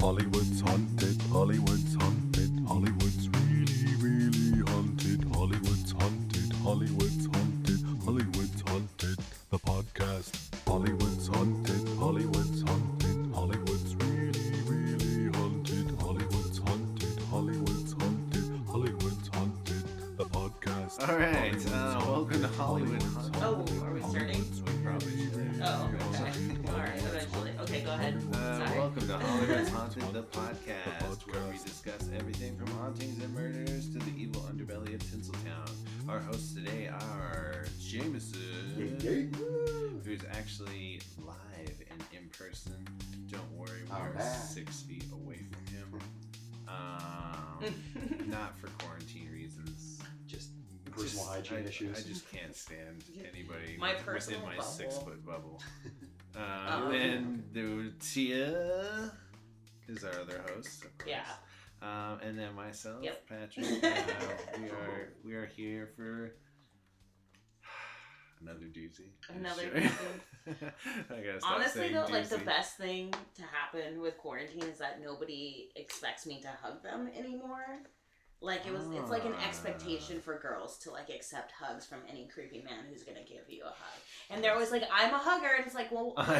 Hollywood's haunted, Hollywood's haunted, hygiene I, issues. I just can't stand anybody My with- personal within my bubble. six foot bubble. Oh. Um, and Lucia is our other host, of course. Yeah. Um, and then myself, Yep. Patrick. Uh, we are we are here for another doozy. Another Sure. doozy. I gotta stop Honestly, saying though, like the best thing to happen with quarantine is that nobody expects me to hug them anymore. Like it was, it's like an Ah. expectation for girls to like accept hugs from any creepy man who's gonna give you a hug, and they're always like, "I'm a hugger," and it's like, well, what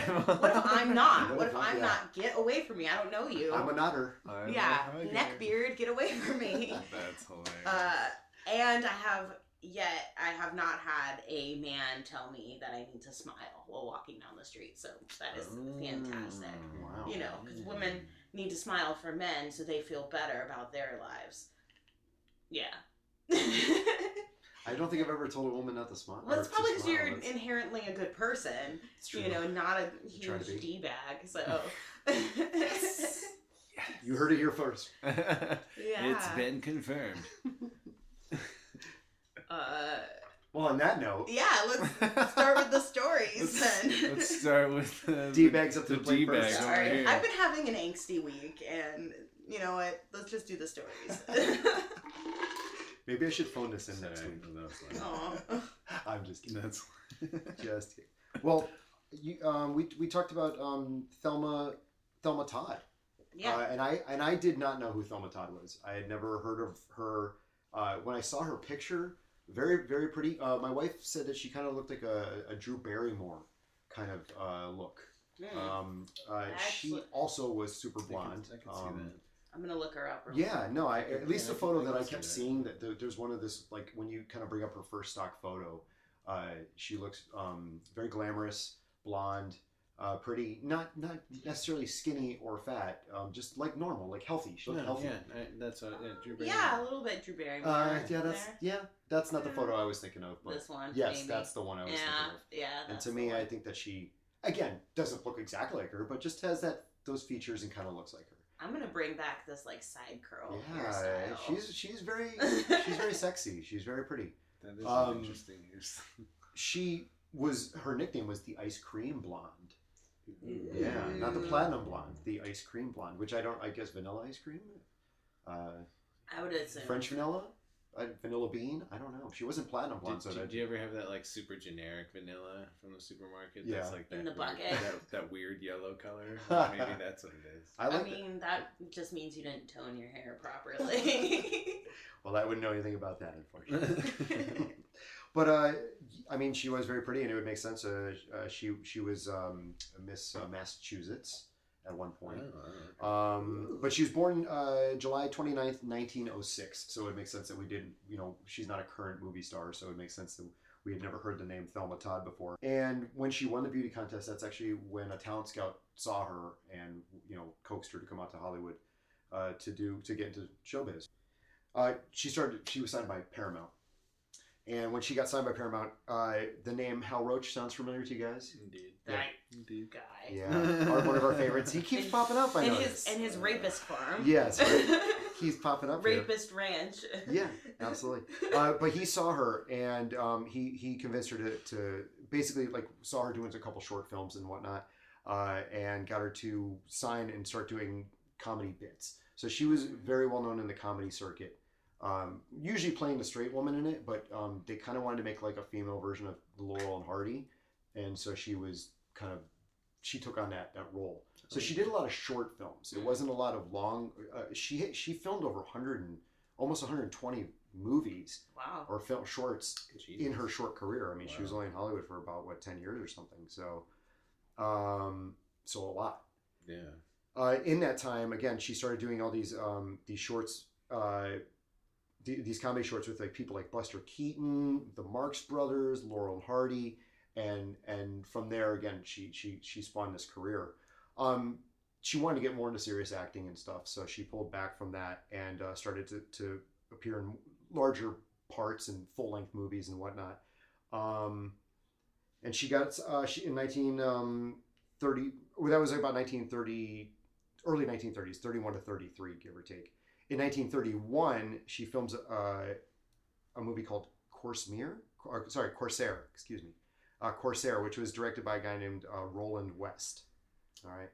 if I'm not? What What if if I'm- I'm yeah. not? Get away from me! I don't know you. I'm a nodder. I'm a yeah, hugger. neckbeard, get away from me. That's hilarious. Uh, and I have yet I have not had a man tell me that I need to smile while walking down the street. So that is fantastic. Mm. Wow. You know, because women need to smile for men so they feel better about their lives. Yeah. I don't think I've ever told a woman not to smile. well, it's probably because you're That's- inherently a good person, it's true. you know, not a Try to huge be. d bag. So. You heard it here first. yeah. It's been confirmed. Uh, Well, on that note, yeah. Let's start with the stories Let's, then. let's start with uh, D bags up to the the plate D first. bag over Sorry, here. I've been having an angsty week, and you know what? Let's just do the stories. Maybe I should phone this in next Sorry, week. that's Aw. I'm just kidding. That's Just kidding. Well, you, um, we we talked about um, Thelma Thelma Todd. yeah, Uh, and I and I did not know who Thelma Todd was. I had never heard of her. Uh, when I saw her picture, very very pretty. Uh, my wife said that she kind of looked like a, a Drew Barrymore kind of uh, look. Hmm. Um, uh, she also was super blonde. I can see Um, I'm gonna look her up. real Yeah, no, I at least Yeah, the photo I that I kept seeing that there, there's one of this like when you kind of bring up her first stock photo, uh, she looks um, very glamorous, blonde, uh, pretty, not not necessarily skinny or fat, um, just like normal, like healthy. She looked no, healthy. yeah, I, that's what yeah, Drew quick. Barrymore. Yeah, a little bit Drew Barrymore. Uh, yeah, that's there. yeah, that's not the photo I was thinking of, but this one. yes, maybe. that's the one I was yeah, thinking of. yeah. And to me, one. I think that she again doesn't look exactly like her, but just has that those features and kind of looks like her. I'm gonna bring back this like side curl Yeah, hairstyle. she's she's very she's very sexy. She's very pretty. That is Um, an interesting. Here's- she was her nickname was the ice cream blonde. Ooh. Yeah, not the platinum blonde, the ice cream blonde, which I don't. I guess vanilla ice cream, uh, I would assume French vanilla, vanilla bean. I don't know. She wasn't platinum blonde, Did, so did, that you ever have that like super generic vanilla from the supermarket? Yeah. That's like that In the weird- bucket? That, that weird yellow color. Maybe that's what it is. I I like. mean, that just means you didn't tone your hair properly. well, I wouldn't know anything about that, unfortunately. but uh, I mean, she was very pretty, and it would make sense. Uh, uh, she she was um, Miss uh, Massachusetts at one point. Oh, Um, but she was born uh, July 29th, 1906. So it makes sense that we didn't, you know, she's not a current movie star. So it makes sense that we had never heard the name Thelma Todd before. And when she won the beauty contest, that's actually when a talent scout saw her and, you know, coaxed her to come out to Hollywood uh, to do, to get into showbiz. Uh, she started, she was signed by Paramount. And when she got signed by Paramount, uh, the name Hal Roach sounds familiar to you guys? Indeed. That Indeed. guy. Yeah, our, one of our favorites. He keeps And- popping up. I and notice. his and his rapist farm. Yes, He's popping up. here. rapist ranch. Yeah, absolutely. Uh, but he saw her, and um, he he convinced her to, to basically like saw her doing a couple short films and whatnot, uh, and got her to sign and start doing comedy bits. So she was very well known in the comedy circuit. Um, usually playing the straight woman in it, but um, they kind of wanted to make like a female version of Laurel and Hardy, and so she was kind of she took on that that role. So she did a lot of short films. It wasn't a lot of long. Uh, she she filmed over 100 and almost 120 movies Wow. or film shorts Jesus. in her short career. I mean, she was only in Hollywood for about what 10 years or something. So, um, so a lot. Yeah. Uh, in that time, again, she started doing all these um, these shorts, uh, th- these comedy shorts with like people like Buster Keaton, the Marx Brothers, Laurel and Hardy, and and from there again, she she she spawned this career. Um, she wanted to get more into serious acting and stuff, so she pulled back from that and uh, started to, to appear in larger parts and full length movies and whatnot. Um, and she got uh, she in nineteen um. Well, that was about nineteen thirty, early nineteen thirties, thirty one to thirty three, give or take. In nineteen thirty one, she films uh, a movie called Corsair. Or, sorry, Corsair. Excuse me, uh, Corsair, which was directed by a guy named uh, Roland West. All right.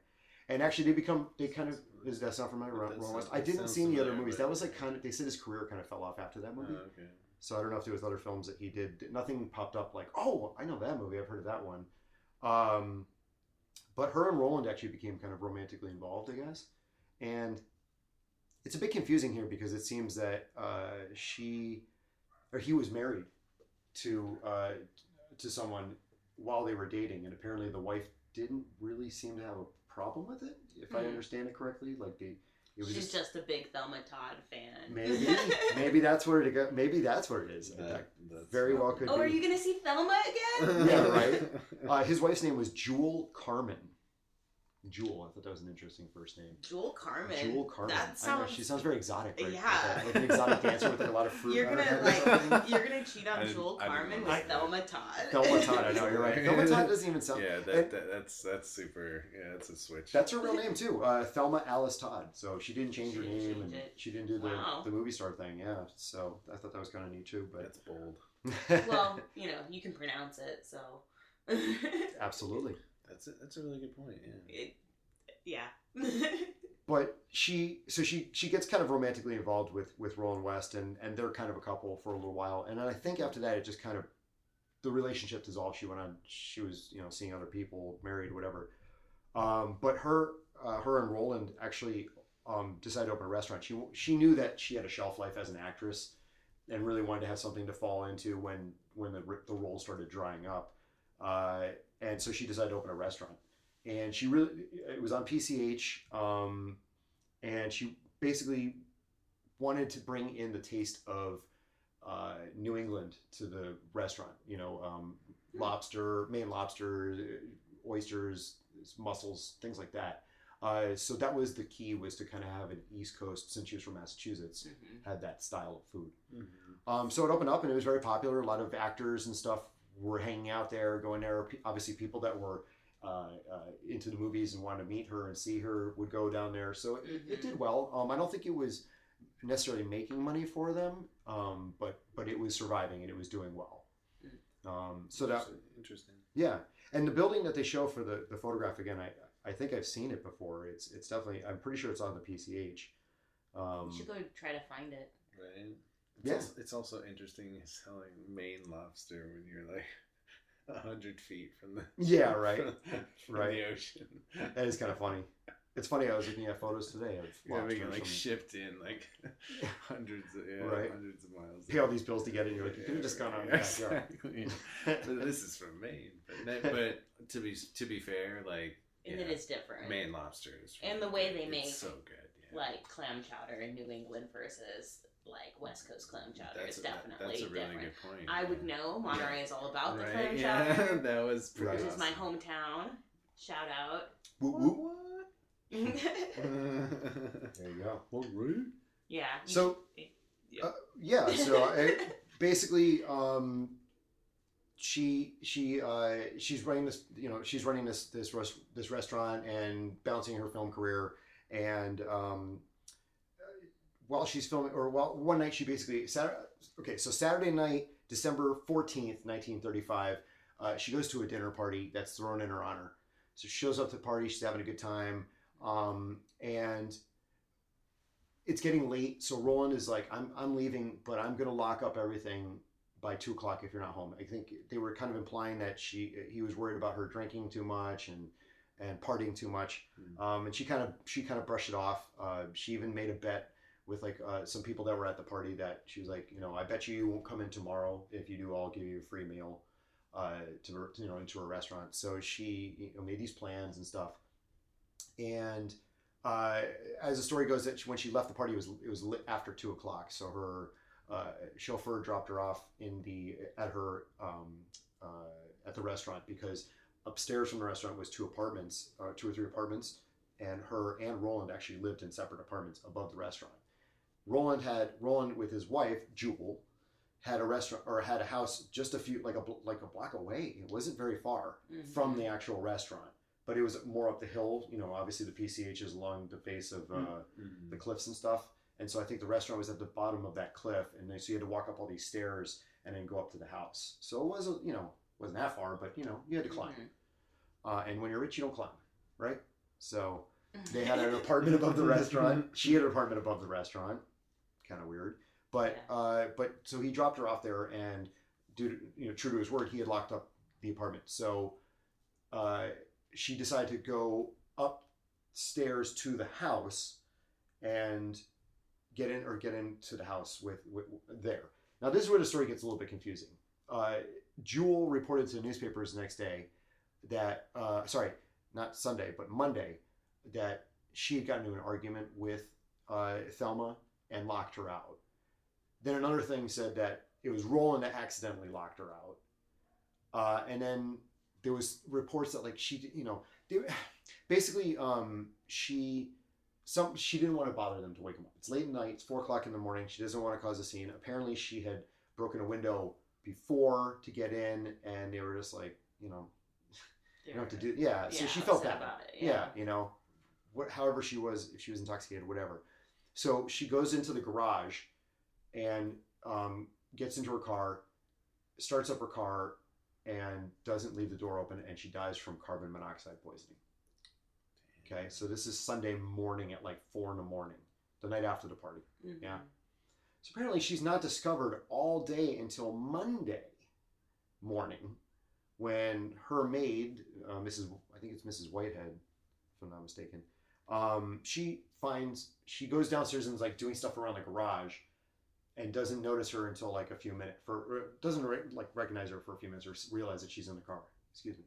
And actually, they become they kind of is that sound familiar? Roland That's- West. I didn't see any other movies. That was like kind of. They said his career kind of fell off after that Oh, movie. okay. So I don't know if there was other films that he did. Nothing popped up like, oh, I know that movie. I've heard of that one. Um, but her and Roland actually became kind of romantically involved, I guess. And it's a bit confusing here because it seems that uh, she or he was married to uh, to someone while they were dating, and apparently the wife didn't really seem to have a problem with it, if I Hmm. understand it correctly. Like they, it was She's just just a big Thelma Todd fan. maybe maybe that's where it go. Maybe that's what it is. That, that's very well could be oh, be. are you gonna see Thelma again? Yeah, right. Uh, his wife's name was Jewel Carmen. Jewel, I thought that was an interesting first name. Jewel Carmen. Jewel Carmen. That sounds. she sounds very exotic, right? Like, Yeah. a- like an exotic dancer with like a lot of fruit. You're gonna like. You're gonna cheat on didn't- Jewel I Carmen with that. Thelma Todd. Thelma Todd, I know you're right. Thelma Todd doesn't even sound. yeah, that, that that's that's super. Yeah, that's a switch. That's her real name too, uh, Thelma Alice Todd. So she didn't change her She didn't name, change and it. she didn't do the, Wow. the movie star thing. Yeah, so I thought that was kind of neat too. But that's bold. Well, you know, you can pronounce it, so. absolutely. That's a, that's a really good point. Yeah. it, yeah. but she so she she gets kind of romantically involved with with Roland West and and they're kind of a couple for a little while and then I think after that it just kind of the relationship dissolved she went on she was you know seeing other people married whatever um, but her uh, her and Roland actually um, decided to open a restaurant she she knew that she had a shelf life as an actress and really wanted to have something to fall into when when the the role started drying up uh, and so she decided to open a restaurant and she really it was on PCH um, and she basically wanted to bring in the taste of uh, New England to the restaurant you know um, lobster Maine lobster oysters mussels things like that uh, so that was the key was to kind of have an East Coast since she was from Massachusetts Mhm. had that style of food Mm-hmm. um, so it opened up and it was very popular. A lot of actors and stuff were hanging out there, going there. Obviously, people that were uh, uh, into the movies and wanted to meet her and see her would go down there. So it, it Mhm. did well. Um, I don't think it was necessarily making money for them, um, but but it was surviving and it was doing well. Um, so that interesting. yeah, and the building that they show for the, the photograph again, I I think I've seen it before. It's it's definitely I'm pretty sure it's on the PCH. Um, You should go try to find it. Right. It's Yeah. Also, it's also interesting selling Maine lobster when you're like a hundred feet from the Yeah, right. from, from Right. the ocean. that is kind of funny. It's funny. I was looking at photos today of Yeah, we lobsters get like from- shipped in like hundreds of yeah, Right. hundreds of miles. pay all these bills to get in. You're like, you could have just gone out in the backyard. Exactly. this is from Maine. But, but to be to be fair, like And yeah, it is different. Maine lobster is And the way they It's make, so good. Yeah. Like clam chowder in New England versus like West Coast clam chowder. that's it's a, that- definitely that's a really different. good point. I would know. Monterey is all about the clam yeah, chowder, that was pretty which is my hometown. Shout out. Whoop, whoop. yeah. There you go. you So, Yeah. uh, yeah. So I, basically, um, she she uh, she's running this. You know, she's running this this res- this restaurant and balancing her film career. And um, while she's filming, or while one night she basically Saturday. Okay, so Saturday night, December fourteenth, nineteen thirty-five. Uh, she goes to a dinner party that's thrown in her honor. So she shows up to the party. She's having a good time, um, and it's getting late. So Roland is like, "I'm I'm leaving, but I'm gonna lock up everything by two o'clock if you're not home." I think they were kind of implying that she he was worried about her drinking too much and and partying too much. Hmm. Um, and she kind of she kind of brushed it off. Uh, she even made a bet with like uh, some people that were at the party that she was like, you know, I bet you you won't come in tomorrow. If you do, I'll give you a free meal uh, to you know into a restaurant. So she you know, made these plans and stuff. And uh, as the story goes, that she, when she left the party, it was it was lit after two o'clock. So her uh, chauffeur dropped her off in the at her um, uh, at the restaurant because upstairs from the restaurant was two apartments, uh, two or three apartments, and her and Roland actually lived in separate apartments above the restaurant. Roland had Roland with his wife Jewel had a restaurant or had a house just a few like a like a block away. It wasn't very far Mhm. from the actual restaurant, but it was more up the hill. You know, obviously the PCH is along the face of uh, Mhm. the cliffs and stuff. And so I think the restaurant was at the bottom of that cliff, and then, so you had to walk up all these stairs and then go up to the house. So it was, you know, wasn't that far, but you know, you had to climb. Mhm. Uh, and when you're rich, you don't climb, right? So Mm-hmm. they had an apartment above the restaurant. She had an apartment above the restaurant. Kind of weird, but Yeah. uh, but so he dropped her off there, and due to, you know, true to his word, he had locked up the apartment. So uh, she decided to go upstairs to the house and get in or get into the house with, with there. Now this is where the story gets a little bit confusing. Uh, Jewel reported to the newspapers the next day that uh, sorry, not Sunday, but Monday, that she had gotten into an argument with uh, Thelma and locked her out. Then another thing said that it was Roland that accidentally locked her out. Uh, and then there was reports that like she, you know, they, basically um, she some she didn't want to bother them to wake them up. It's late at night. It's four o'clock in the morning. She doesn't want to cause a scene. Apparently, she had broken a window before to get in, and they were just like, you know, you don't have to do. Yeah, so she felt upset bad. about it, Yeah. yeah. you know, what, however she was, if she was intoxicated, whatever. So she goes into the garage, and um, gets into her car, starts up her car, and doesn't leave the door open, and she dies from carbon monoxide poisoning. Okay, so this is Sunday morning at like four in the morning, the night after the party. Mhm. Yeah. So apparently she's not discovered all day until Monday morning when her maid, uh, Mrs. I think it's Mrs. Whitehead, if I'm not mistaken, um, she finds, she goes downstairs and is like doing stuff around the garage and doesn't notice her until like a few minutes, for, doesn't re- like recognize her for a few minutes or realize that she's in the car. Excuse me.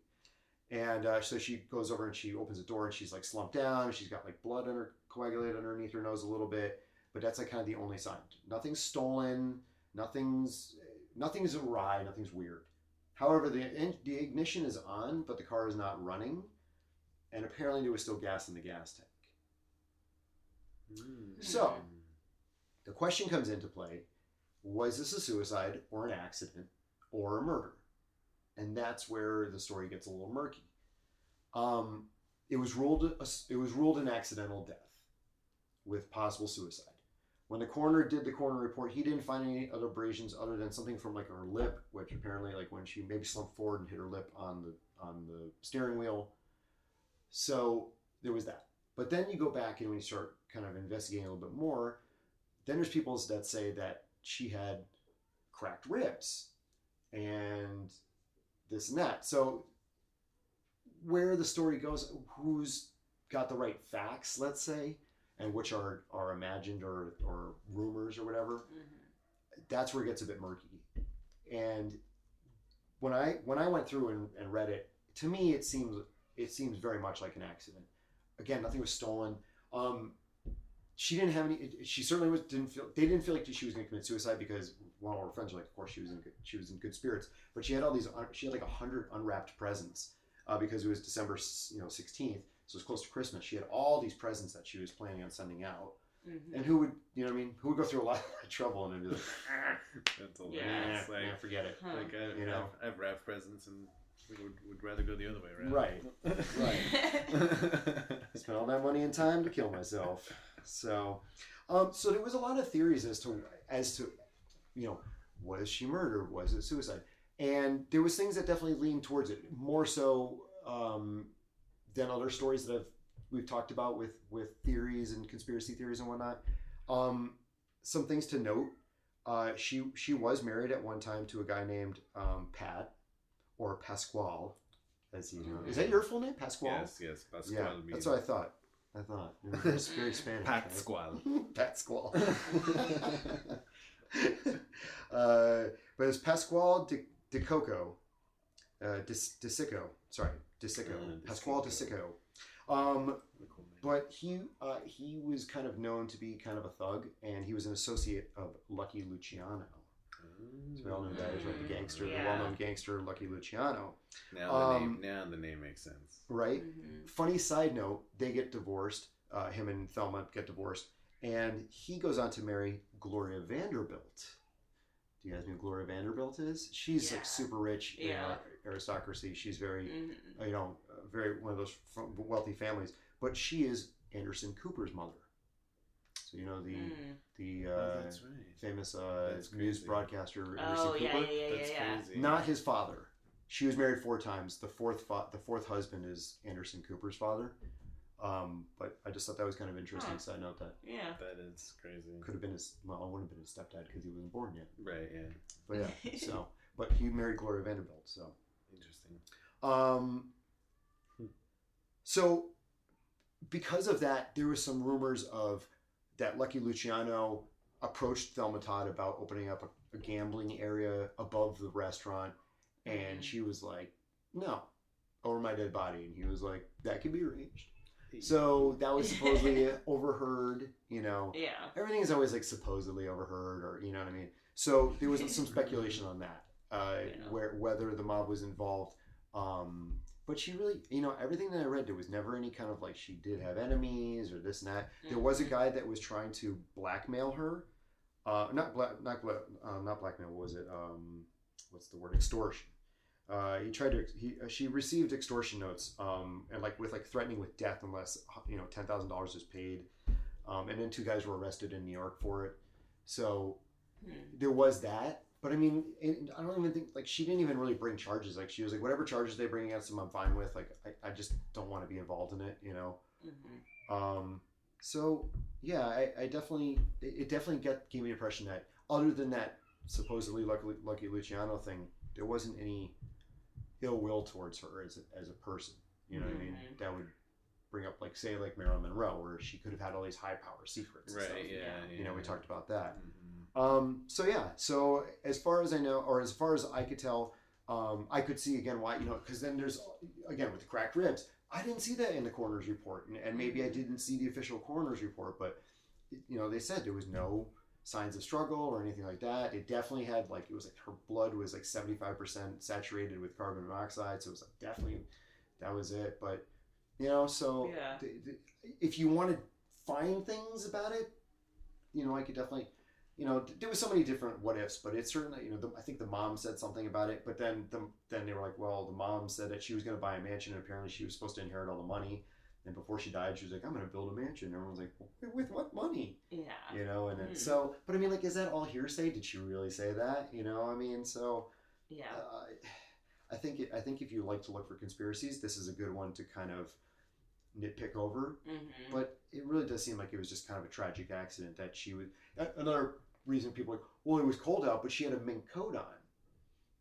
And uh, so she goes over and she opens the door and she's like slumped down. She's got like blood under coagulated underneath her nose a little bit, but that's like kind of the only sign. Nothing's stolen. Nothing's nothing's awry. Nothing's weird. However, the the ignition is on, but the car is not running, and apparently there was still gas in the gas tank. Mm. So- The question comes into play: Was this a suicide or an accident or a murder? And that's where the story gets a little murky. Um, it was ruled a, it was ruled an accidental death with possible suicide. When the coroner did the coroner report, he didn't find any other abrasions other than something from like her lip, which apparently like when she maybe slumped forward and hit her lip on the on the steering wheel. So there was that. But then you go back and when you start kind of investigating a little bit more, then there's people that say that she had cracked ribs and this and that. So where the story goes, who's got the right facts, let's say, and which are are imagined or or rumors or whatever, Mhm. that's where it gets a bit murky. And when I when I went through and, and read it, to me it seems it seems very much like an accident. Again, nothing was stolen. Um, she didn't have any. She certainly was didn't feel. They didn't feel like she was going to commit suicide because one of her friends were like, of course she was in good, she was in good spirits. But she had all these. She had like a hundred unwrapped presents uh, because it was December you know sixteenth, so it was close to Christmas. She had all these presents that she was planning on sending out. Mhm. And who would you know? what I mean, who would go through a lot of trouble and then be like, That's Yeah. "Eh, like, eh, forget it. Huh. like I, You know. I've, I've wrapped presents and would, would rather go the other way around. Right, right. spent all that money and time to kill myself. So, um, so there was a lot of theories as to as to, you know, was she murdered? Was it suicide? And there was things that definitely leaned towards it more so um, than other stories that I've we've talked about with with theories and conspiracy theories and whatnot. Um, some things to note: uh, she she was married at one time to a guy named um, Pat or Pasquale. as you know. Is that your full name, Pasquale? Yes, yes. Pasquale yeah, that's what I thought. I thought it was very Spanish. right? Pasquale. Pasquale. uh, but it's Pasquale de, de Coco, uh, de, de Sico. Sorry, de Sico. Uh, De Pasquale de Sico. Sico. Um, Cool but he uh, he was kind of known to be kind of a thug, and he was an associate of Lucky Luciano. So we all know that is, right? The gangster, the well-known gangster Lucky Luciano, Now the Um, name. Now the name makes sense. right? Mhm. Funny side note: they get divorced. Uh, him and Thelma get divorced, and he goes on to marry Gloria Vanderbilt. Do you guys know who Gloria Vanderbilt is? She's Yeah. like super rich, you Yeah. aristocracy. She's very, Mhm. uh, you know, uh, very one of those wealthy families. But she is Anderson Cooper's mother. So you know the Mm. the Oh, uh, that's right. famous uh, news broadcaster Anderson Oh Cooper. yeah, yeah, yeah, That's yeah, yeah. crazy. Not his father. She was married four times. The fourth fa- the fourth husband is Anderson Cooper's father. Um, but I just thought that was kind of interesting. Huh. Side note that Yeah. That is crazy. could have been his well, it wouldn't have been his stepdad because he wasn't born yet. Right. Yeah. But yeah, so but he married Gloria Vanderbilt. So Interesting. um, Hmm. so because of that, there was some rumors of that Lucky Luciano approached Thelma Todd about opening up a, a gambling area above the restaurant, and Mhm. she was like, "No, over my dead body," and he was like, "That could be arranged." So that was supposedly overheard. You know, Yeah. everything is always like supposedly overheard, or you know what I mean. So there was some speculation on that, uh, Yeah. where whether the mob was involved. Um, but she really, you know, everything that I read, there was never any kind of like she did have enemies or this and that. There was a Mhm. guy that was trying to blackmail her. Uh, not black, not black, uh, not blackmail. What was it? Um, what's the word? Extortion. Uh, he tried to. He uh, she received extortion notes, um, and like with like threatening with death unless you know ten thousand dollars is paid. Um, and then two guys were arrested in New York for it. So Hmm. there was that. But I mean, it, I don't even think like she didn't even really bring charges. Like she was like, whatever charges they bring against him, I'm fine with. Like I, I just don't want to be involved in it, you know. Mhm. Um, so yeah, I, I definitely it, it definitely get gave me the impression that other than that supposedly lucky lucky Luciano thing, there wasn't any ill will towards her as a, as a person. You know what I mean? Mhm. That would bring up like say like Marilyn Monroe, where she could have had all these high power secrets. and Right. stuff. Yeah, Yeah. You know, we talked about that. Mhm. Um, so yeah, so as far as I know, or as far as I could tell, um, I could see again why you know because then there's again with the cracked ribs. I didn't see that in the coroner's report, and, and maybe I didn't see the official coroner's report, but you know they said there was no signs of struggle or anything like that. It definitely had like it was like her blood was like seventy five percent saturated with carbon monoxide, so it was like definitely that was it. But you know, so Yeah. th- th- if you want to find things about it, you know, I could definitely you know, there was so many different what ifs, but it's certainly, you know, the, I think the mom said something about it, but then the, then they were like, well, the mom said that she was going to buy a mansion, and apparently she was supposed to inherit all the money, and before she died, she was like, I'm going to build a mansion. And everyone's like, "With- what money? Yeah. You know, and then, Hmm. so, but I mean, like, is that all hearsay? Did she really say that? You know, I mean, so Yeah. uh, I think it, I think if you like to look for conspiracies, this is a good one to kind of nitpick over Mhm. but it really does seem like it was just kind of a tragic accident that she was. Another reason people are like, well, it was cold out, but she had a mink coat on,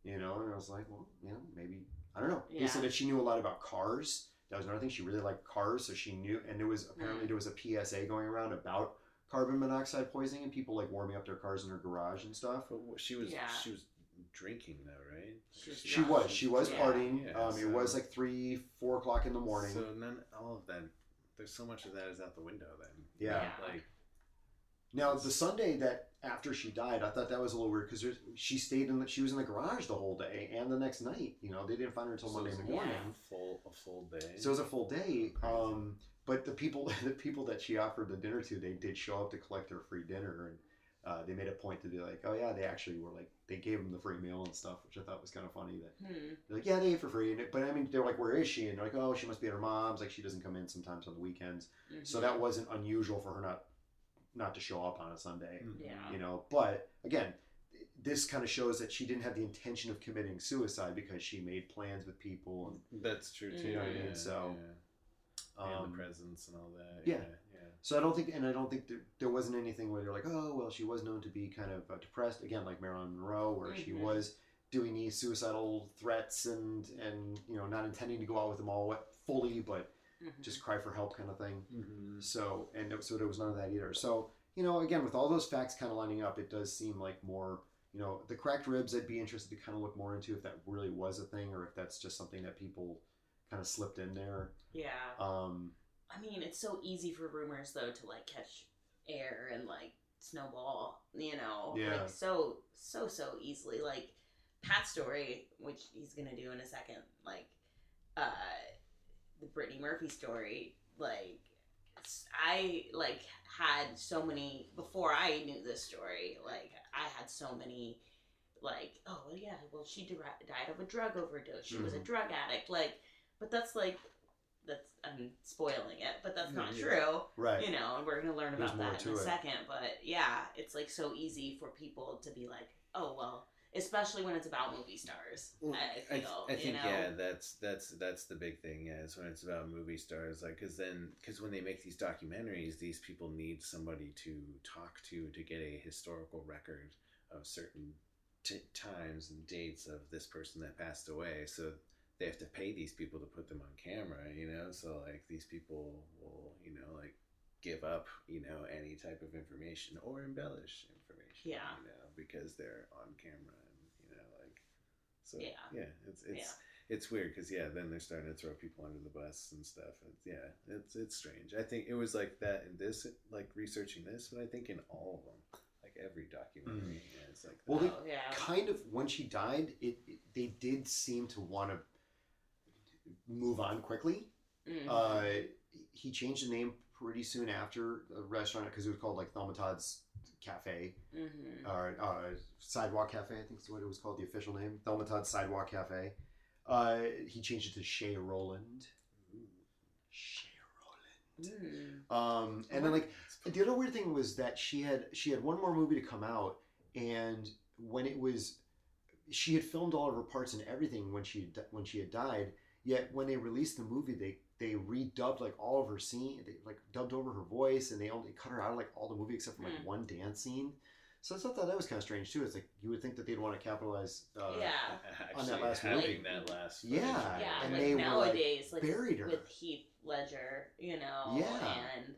you know. And I was like, well, you know, maybe I don't know. They said that she knew a lot about cars. That was another thing. She really liked cars, so she knew. And there was apparently Mm. there was a PSA going around about carbon monoxide poisoning and people like warming up their cars in her garage and stuff. But she was Yeah. she was drinking though, right? She was She was. She was Yeah. partying. Yeah, um, it was like three, four o'clock in the morning. So none all of that. There's so much of that is out the window then. yeah. Yeah. Like Now it's the Sunday that after she died, I thought that was a little weird because she stayed in the she was in the garage the whole day and the next night. You know, they didn't find her until so Monday it was morning. A full a full day. So it was a full day. Um, but the people the people that she offered the dinner to, they did show up to collect her free dinner, and uh, they made a point to be like, oh yeah, they actually were like they gave them the free meal and stuff, which I thought was kind of funny. That Hmm. they're like, yeah, they ate for free, and it, but I mean, they're like, where is she? And they're like, oh, she must be at her mom's. Like she doesn't come in sometimes on the weekends, so Mhm. that wasn't unusual for her not not to show up on a Sunday Mhm. Yeah. you know but again this kind of shows that she didn't have the intention of committing suicide because she made plans with people and That's true too. You know what I yeah, mean? So, yeah. and um, the presence and all that. yeah. Yeah. Yeah. so i don't think and i don't think there, there wasn't anything where they're like oh well she was known to be kind of uh, depressed again like marilyn monroe where she Mhm. was doing these suicidal threats and and you know not intending to go out with them all fully, but Mhm. just cry for help kind of thing. Mm-hmm. So and it- so there was none of that either. So you know, again, with all those facts kind of lining up, it does seem like more. You know, the cracked ribs. I'd be interested to kind of look more into if that really was a thing or if that's just something that people kind of slipped in there. yeah. Um, I mean, it's so easy for rumors though to like catch air and like snowball, you know, Yeah. like so so so easily. Like Pat's story, which he's gonna do in a second, like uh the Brittany Murphy story, like I like had so many before I knew this story. Like I had so many, like oh well, yeah, well she dri- died of a drug overdose. She was a Mhm. drug addict. Like, but that's like that's I'm spoiling it, but that's not Yeah. true. right. You know, and we're gonna learn about more that in a it. second. But yeah, it's like so easy for people to be like, oh well, especially when it's about movie stars. I I, feel, I you think know? yeah, that's that's that's the big thing. Yeah, is when it's about movie stars, like because then because when they make these documentaries, these people need somebody to talk to to get a historical record of certain t- times and dates of this person that passed away. So they have to pay these people to put them on camera. You know, so like these people will you know like give up you know any type of information or embellish information. Yeah. you know because they're on camera and you know like so Yeah. yeah it's it's Yeah. it's weird because yeah then they're starting to throw people under the bus and stuff it's, yeah it's it's strange i think it was like that in this like researching this but i think in all of them like every documentary yeah, it's like Well, that. Oh, yeah. kind of when she died, it, it they did seem to want to move on quickly. Mhm. Uh, he changed the name pretty soon after the restaurant because it was called like Thelma Todd's Cafe Mhm. or uh, Sidewalk Cafe. I think is what it was called. The official name, Thelma Todd's Sidewalk Cafe. Uh, he changed it to Chez Roland. Chez Roland. Mm. Um, and then like the other weird thing was that she had she had one more movie to come out, and when it was, she had filmed all of her parts and everything when she when she had died. Yet when they released the movie, they they redubbed like all of her scene, they like dubbed over her voice, and they only cut her out of like all the movie except for like Hmm. one dance scene. So I thought that, that was kind of strange too. It's like you would think that they'd want to capitalize. Uh, yeah. On Actually, that last having movie. that last Yeah, footage, Yeah, and like they were, like, nowadays, like, buried her. with Heath Ledger, you know, Yeah. and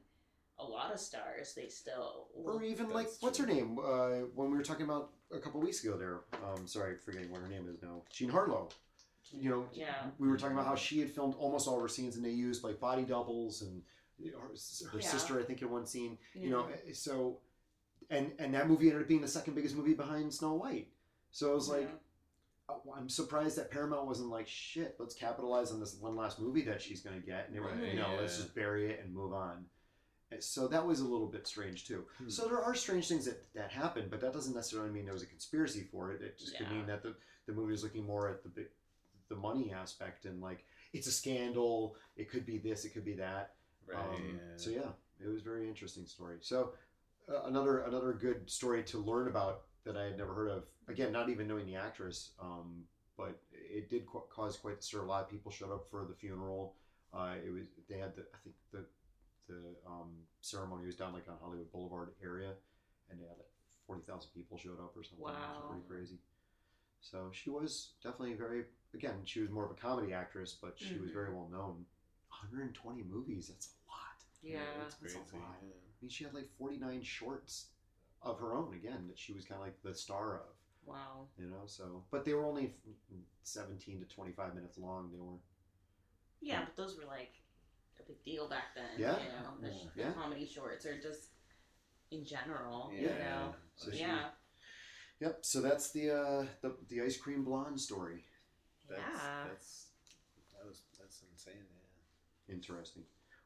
a lot of stars, they still. Or even like what's true. her name? Uh, when we were talking about a couple weeks ago, there. Um, sorry, forgetting what her name is now. Jean Harlow. You know, Yeah. we were talking about how she had filmed almost all her scenes, and they used like body doubles and her, her Yeah. sister, I think, in one scene. yeah. You know, eh, so and and that movie ended up being the second biggest movie behind Snow White. So I was like, Yeah. uh, I'm surprised that Paramount wasn't like, shit, let's capitalize on this one last movie that she's going to get, and they were, Right, you know, let's just bury it and move on. And So that was a little bit strange too. Hmm. So there are strange things that that happened, but that doesn't necessarily mean there was a conspiracy for it. It just could mean that the the movie was looking more at the big, the money aspect and like it's a scandal. It could be this. It could be that. right Um, yeah. So yeah, it was a very interesting story. So uh, another another good story to learn about that I had never heard of. Again, not even knowing the actress, um, but it did qu- cause quite the stir. A lot of people showed up for the funeral. Uh, it was they had the I think the the um, ceremony was down like on Hollywood Boulevard area, and they had like forty thousand people showed up or something. It was Wow. pretty crazy. So she was definitely very. Again, she was more of a comedy actress, but she was Mhm. very well known. 120 movies. That's a lot. Yeah. that's that's crazy a lot. yeah. I mean, she had like 49 shorts of her own again that she was kind of like the star of, Wow. you know. So, but they were only 17 to 25 minutes long. They were. Yeah, but those were like a big deal back then. Yeah. You know, the, sh- the comedy shorts are just in general. Yeah. You Yeah. know. So she- yeah. Yep. So that's the uh, the the ice cream blonde story. That's, yeah. that's that was that's insane yeah Interesting.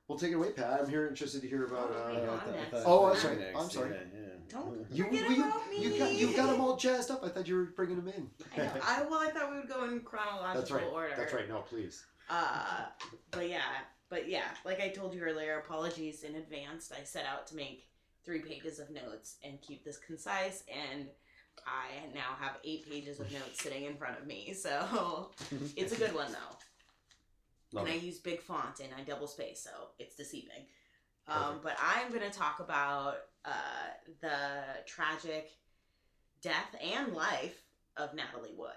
Well, take it away, Pat. I'm here interested to hear about. Oh, Uh, hang I thought, I thought oh I'm sorry. next, I'm sorry. yeah, yeah. Don't you, Forget you, about you got me. you got them all jazzed up. I thought you were bringing them in. I, know. I well, I thought we would go in chronological That's right. order. That's right. No, please. Uh, but yeah, but yeah, like I told you earlier, apologies in advance. I set out to make three pages of notes and keep this concise, and I now have eight pages of notes sitting in front of me. So it's a good one though. Love and I use big font and I double space, so it's deceiving. Um, but I'm going to talk about uh, the tragic death and life of Natalie Wood.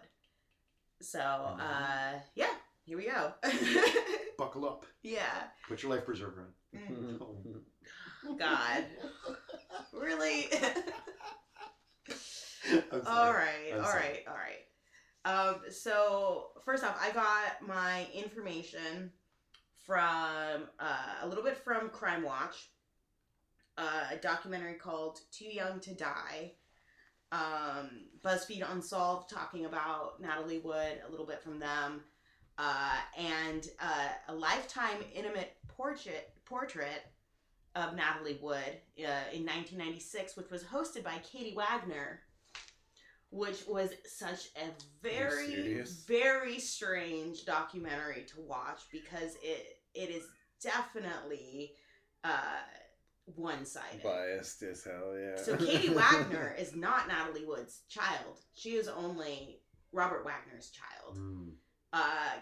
So, uh, yeah, here we go. Buckle up. yeah. Put your life preserver Mm. on. God. Really? All right, all right, all right. Um, so first off, I got my information from uh, a little bit from Crime Watch, uh, a documentary called "Too Young to Die." Um, BuzzFeed Unsolved talking about Natalie Wood, a little bit from them, uh, and uh, a lifetime intimate portrait portrait of Natalie Wood uh, in 1996, which was hosted by Katie Wagner, which was such a very, very strange documentary to watch because it it is definitely uh, one sided. Biased as hell, yeah. So Katie Wagner is not Natalie Wood's child. She is only Robert Wagner's child. Mm. Uh,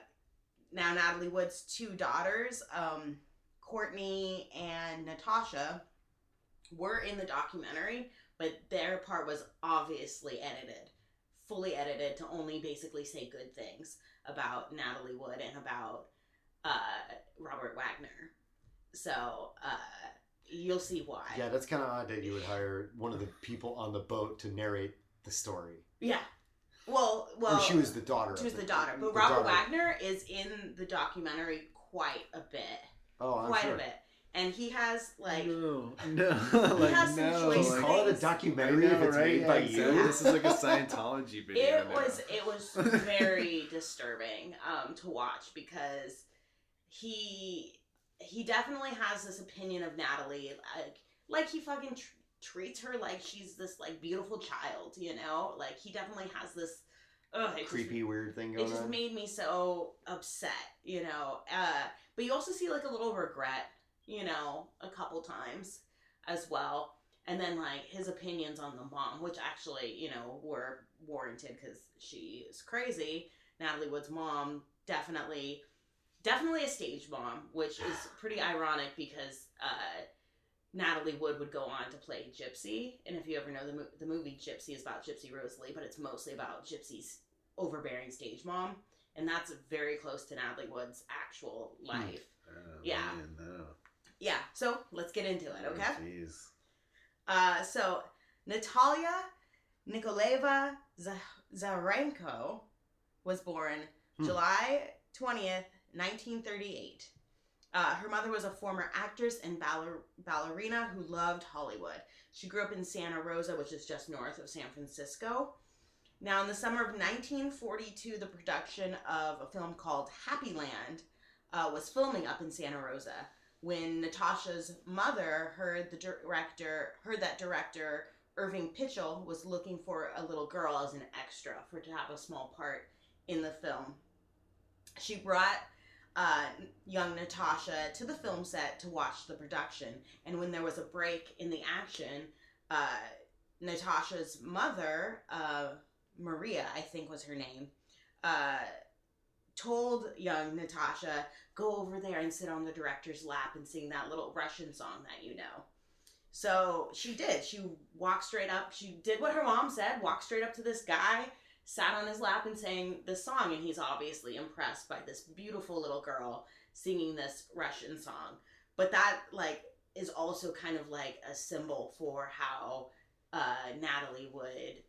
now Natalie Wood's two daughters, um, Courtney and Natasha, were in the documentary, but their part was obviously edited, fully edited to only basically say good things about Natalie Wood and about uh, Robert Wagner. So uh, you'll see why. Yeah, that's kind of odd that you would hire one of the people on the boat to narrate the story. Yeah. Well, well, or she was the daughter. she was of the daughter, but the Robert daughter. Wagner is in the documentary quite a bit. Oh, I'm quite sure. a bit. And he has like no, no, He like has some no. choice Please like, call it a documentary know, if it's right? made by exactly. you. This is like a Scientology video. it now. was it was very disturbing um to watch because he he definitely has this opinion of Natalie like like he fucking tr- treats her like she's this like beautiful child, you know? Like he definitely has this ugh, it just- Creepy, weird thing going. it just on. made me so upset, you know. Uh, but you also see like a little regret, you know, a couple times as well. And then like his opinions on the mom, which actually, you know, were warranted because she is crazy. Natalie Wood's mom definitely, definitely a stage mom, which is pretty ironic because uh, Natalie Wood would go on to play Gypsy. And if you ever know the, mo- the movie Gypsy is about Gypsy Rose Lee, but it's mostly about Gypsy's overbearing stage mom, and that's very close to Natalie Wood's actual life. Oh, Yeah. man, no. Yeah, so let's get into it, okay? Oh, Jeez. Uh, so Natalia Nikolaeva Z- Zarenko was born Hmm. July 20th, 1938. Uh, her mother was a former actress and baller- ballerina who loved Hollywood. She grew up in Santa Rosa, which is just north of San Francisco. Now, in the summer of 1942, the production of a film called Happy Land uh, was filming up in Santa Rosa when Natasha's mother heard the director heard that director Irving Pichel was looking for a little girl as an extra for to have a small part in the film. She brought uh, young Natasha to the film set to watch the production, and when there was a break in the action, uh, Natasha's mother, uh, Maria, I think was her name, uh, told young Natasha, go over there and sit on the director's lap and sing that little Russian song that you know. So she did. She walked straight up. She did what her mom said, walked straight up to this guy, sat on his lap and sang this song. And he's obviously impressed by this beautiful little girl singing this Russian song. But that, like, is also kind of like a symbol for how uh, Natalie would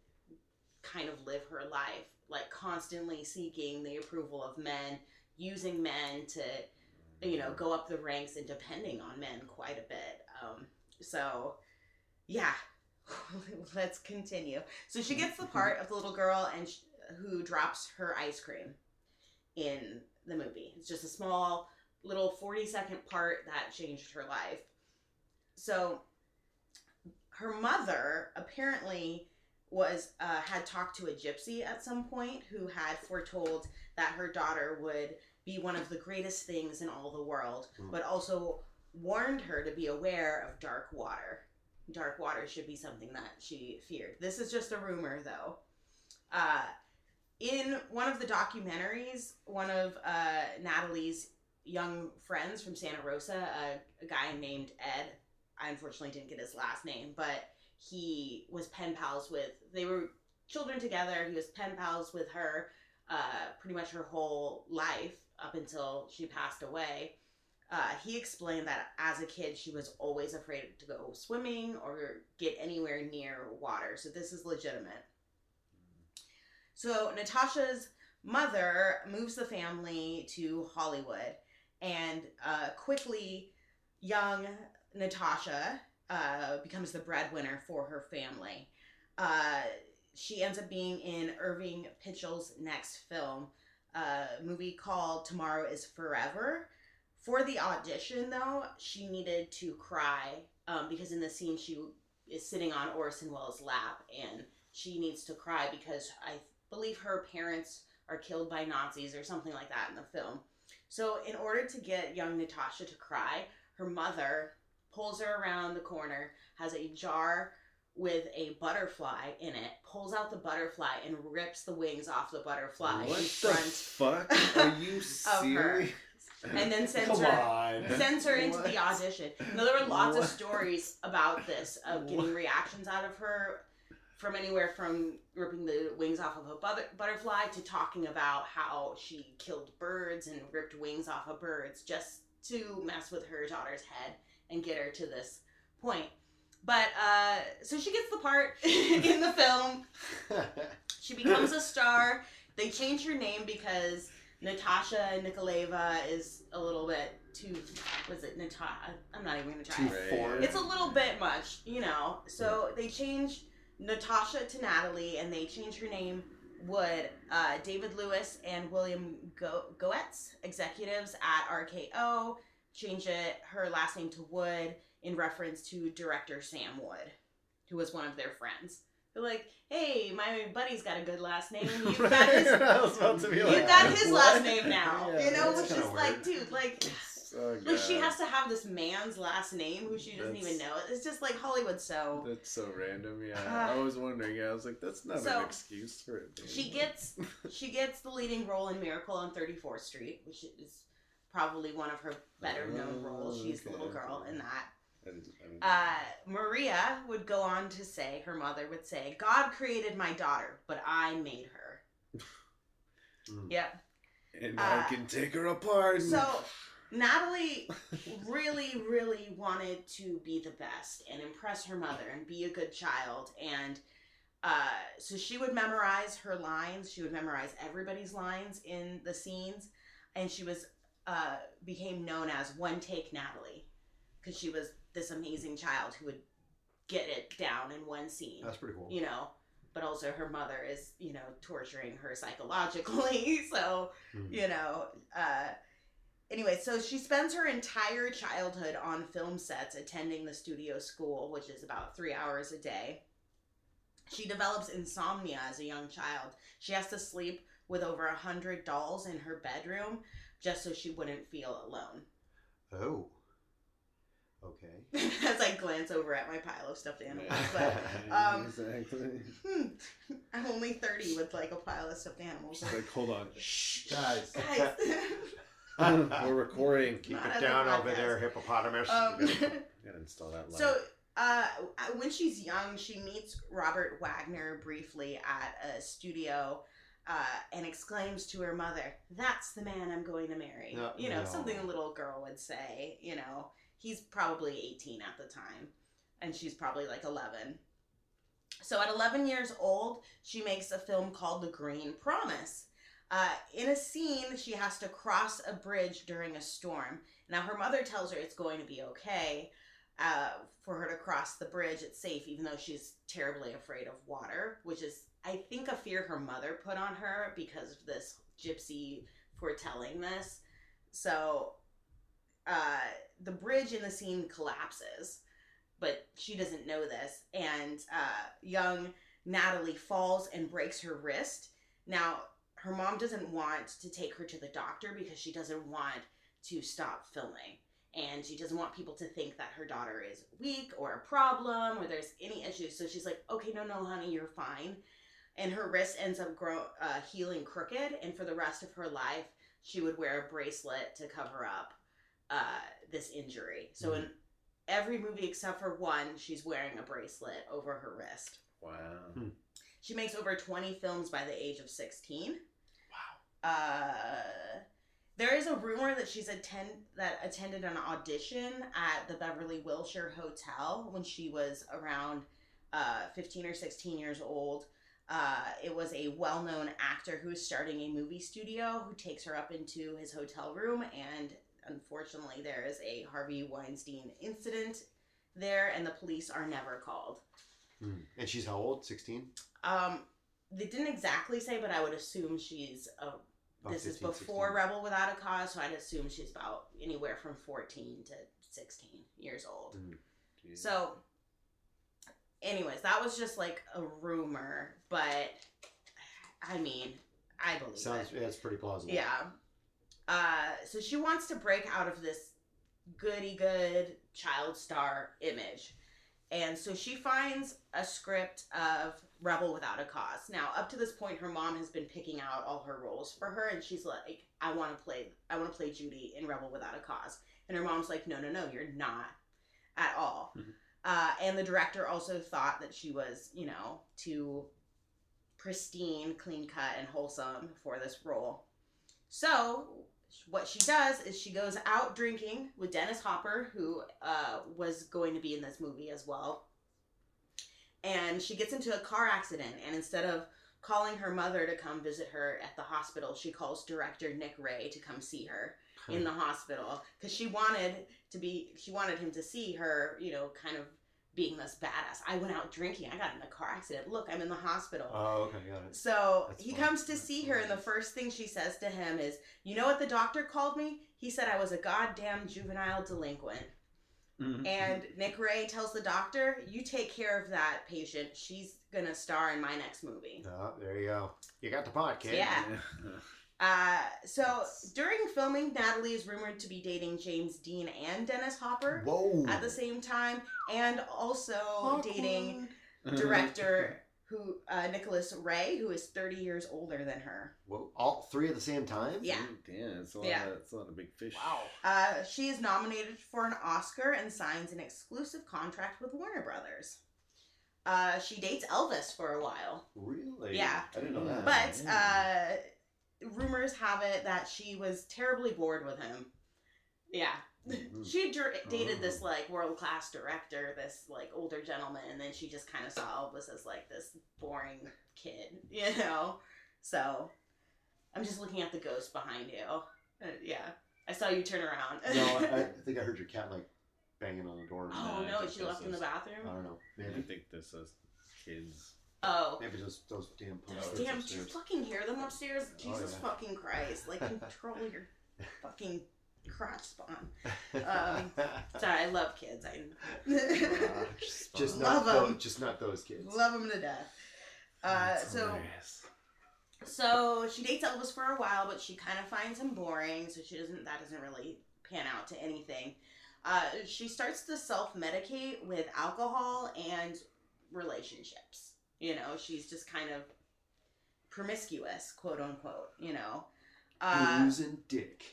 kind of live her life, like constantly seeking the approval of men, using men to, you know, go up the ranks and depending on men quite a bit. Um, so, yeah, let's continue. So she gets the part of the little girl and who drops her ice cream in the movie. It's just a small little 40 second part that changed her life. So her mother apparently was uh, had talked to a gypsy at some point who had foretold that her daughter would be one of the greatest things in all the world, Hmm. but also warned her to be aware of dark water. Dark water should be something that she feared. This is just a rumor, though. Uh, in one of the documentaries, one of uh, Natalie's young friends from Santa Rosa, a, a guy named Ed, I unfortunately didn't get his last name, but he was pen pals with, they were children together. He was pen pals with her uh, pretty much her whole life up until she passed away. Uh, he explained that as a kid, she was always afraid to go swimming or get anywhere near water. So this is legitimate. So Natasha's mother moves the family to Hollywood, and uh, quickly, young Natasha uh, becomes the breadwinner for her family. Uh, she ends up being in Irving Pichel's next film, a movie called Tomorrow is Forever. For the audition, though, she needed to cry um, because in the scene she is sitting on Orson Welles' lap and she needs to cry because I believe her parents are killed by Nazis or something like that in the film. So, in order to get young Natasha to cry, her mother pulls her around the corner, has a jar with a butterfly in it, pulls out the butterfly and rips the wings off the butterfly what in the fuck? Are you serious? and then sends Come her on. sends her into the audition. Now, there were lots of stories about this of getting reactions out of her from anywhere from ripping the wings off of a butter- butterfly to talking about how she killed birds and ripped wings off of birds just to mess with her daughter's head and get her to this point. But uh, so she gets the part in the film. She becomes a star. They change her name because Natasha Nikolaeva is a little bit too. Was it Natasha? I'm not even gonna try. Too it. It's a little bit much, you know. So they change Natasha to Natalie, and they change her name. Would uh, David Lewis, and William Go- Goetz, executives at RKO, change it her last name to Wood in reference to director Sam Wood, who was one of their friends. They're like, "Hey, my buddy's got a good last name. You've got his, I was about you like, got his last name now. Yeah, you know, that's which is like, dude, like." Like she has to have this man's last name who she doesn't even know. It's just like Hollywood. So That's so random. Yeah, Uh, I was wondering. I was like, that's not so, an excuse for it. she gets she gets the leading role in Miracle on 34th Street, which is probably one of her better known Oh, roles. She's the okay, little girl okay. in that. I didn't, I didn't Uh, Maria would go on to say, her mother would say, God created my daughter, but I made her. Mm. Yep. and uh, I can take her apart. and- So Natalie really, really wanted to be the best and impress her mother and be a good child. And uh, so she would memorize her lines. She would memorize everybody's lines in the scenes. And she was uh, became known as One Take Natalie because she was this amazing child who would get it down in one scene That's pretty cool. you know but also her mother is you know torturing her psychologically so Mhm. you know uh anyway so she spends her entire childhood on film sets attending the studio school which is about three hours a day she develops insomnia as a young child she has to sleep with over a hundred dolls in her bedroom just so she wouldn't feel alone Oh. Okay. as i glance over at my pile of stuffed animals but um, exactly. Hmm. I'm only 30 with like a pile of stuffed animals. She's like, hold on. Shh, guys. Guys. We're recording. Keep Not it down over there, hippopotamus. um, You gotta, you gotta install that light. so, uh, when she's young, she meets Robert Wagner briefly at a studio uh, and exclaims to her mother, That's the man I'm going to marry. No, you know, no. something a little girl would say. You know, he's probably 18 at the time, and she's probably like 11. So at 11 years old, she makes a film called The Green Promise. Uh, in a scene, she has to cross a bridge during a storm. Now, her mother tells her it's going to be okay uh, for her to cross the bridge. It's safe, even though she's terribly afraid of water, which is, I think, a fear her mother put on her because of this gypsy foretelling this. So, uh, the bridge in the scene collapses, but she doesn't know this. And uh, young Natalie falls and breaks her wrist. Now, her mom doesn't want to take her to the doctor because she doesn't want to stop filming. And she doesn't want people to think that her daughter is weak or a problem or there's any issues. So she's like, okay, no, no, honey, you're fine. And her wrist ends up grow, uh, healing crooked. And for the rest of her life, she would wear a bracelet to cover up uh, this injury. So in every movie except for one, she's wearing a bracelet over her wrist. wow. She makes over 20 films by the age of 16. uh, there is a rumor that she's attend that attended an audition at the Beverly Wilshire Hotel when she was around uh, 15 or 16 years old. Uh, it was a well-known actor who is starting a movie studio who takes her up into his hotel room and unfortunately there is a Harvey Weinstein incident there and the police are never called. Hmm. And she's how old? 16? Um, they didn't exactly say, but I would assume she's a. About this is before 16. Rebel Without a Cause, so I'd assume she's about anywhere from fourteen to sixteen years old. Jeez. So, anyways, that was just like a rumor, but I mean, I believe Sounds, it. it's pretty plausible. Yeah. Uh, so she wants to break out of this goody good child star image. And so she finds a script of Rebel Without a Cause. Now, up to this point, her mom has been picking out all her roles for her, and she's like, "I want to play, I want to play Judy in Rebel Without a Cause." And her mom's like, "No, no, no, you're not at all." Mhm. Uh, and the director also thought that she was, you know, too pristine, clean cut, and wholesome for this role. So, what she does is she goes out drinking with Dennis Hopper, who uh, was going to be in this movie as well. And she gets into a car accident, and instead of calling her mother to come visit her at the hospital, she calls director Nick Ray to come see her in the hospital because she wanted to be, she wanted him to see her, you know, kind of being this badass. I went out drinking. I got in a car accident. Look, I'm in the hospital. Oh, okay, got it. So That's he comes to That's see her, and the first thing she says to him is, You know what the doctor called me? He said I was a goddamn juvenile delinquent. Mhm. And Nick Ray tells the doctor, You take care of that patient. She's going to star in my next movie. Oh, there you go. You got the pot, kid. Yeah. Uh, so during filming, Natalie is rumored to be dating James Dean and Dennis Hopper Whoa. at the same time, and also Awkward. dating director who uh, Nicholas Ray, who is 30 years older than her. Whoa. All three at the same time? Yeah. Damn, it's a lot, Yeah. of, it's a lot of big fish. Wow. Uh, she is nominated for an Oscar and signs an exclusive contract with Warner Brothers. Uh, she dates Elvis for a while, Really? Yeah. I didn't know that. but uh, rumors have it that she was terribly bored with him. Yeah, Mhm. she dir- dated this Oh. like world class director, this like older gentleman, and then she just kind of saw Elvis as like this boring kid, you know. So I'm just looking at the ghost behind you. Uh, yeah, I saw you turn around. no, I, I think I heard your cat like banging on the door. oh No, I no, think is she left this in the bathroom? I don't know. I Maybe. think this is kids. Oh. Maybe those those damn Those posters damn, do you fucking hear them upstairs? Oh, Jesus yeah. fucking Christ! Like control your fucking crotch spawn. Um, Sorry, I love kids. I just Love them. those, just not those kids. love them to death. Uh, so hilarious. so she dates Elvis for a while, but she kind of finds him boring, so she doesn't. That doesn't really pan out to anything. Uh, she starts to self medicate with alcohol and relationships. You know, she's just kind of promiscuous, quote unquote. You know. Uh, Booze and dick.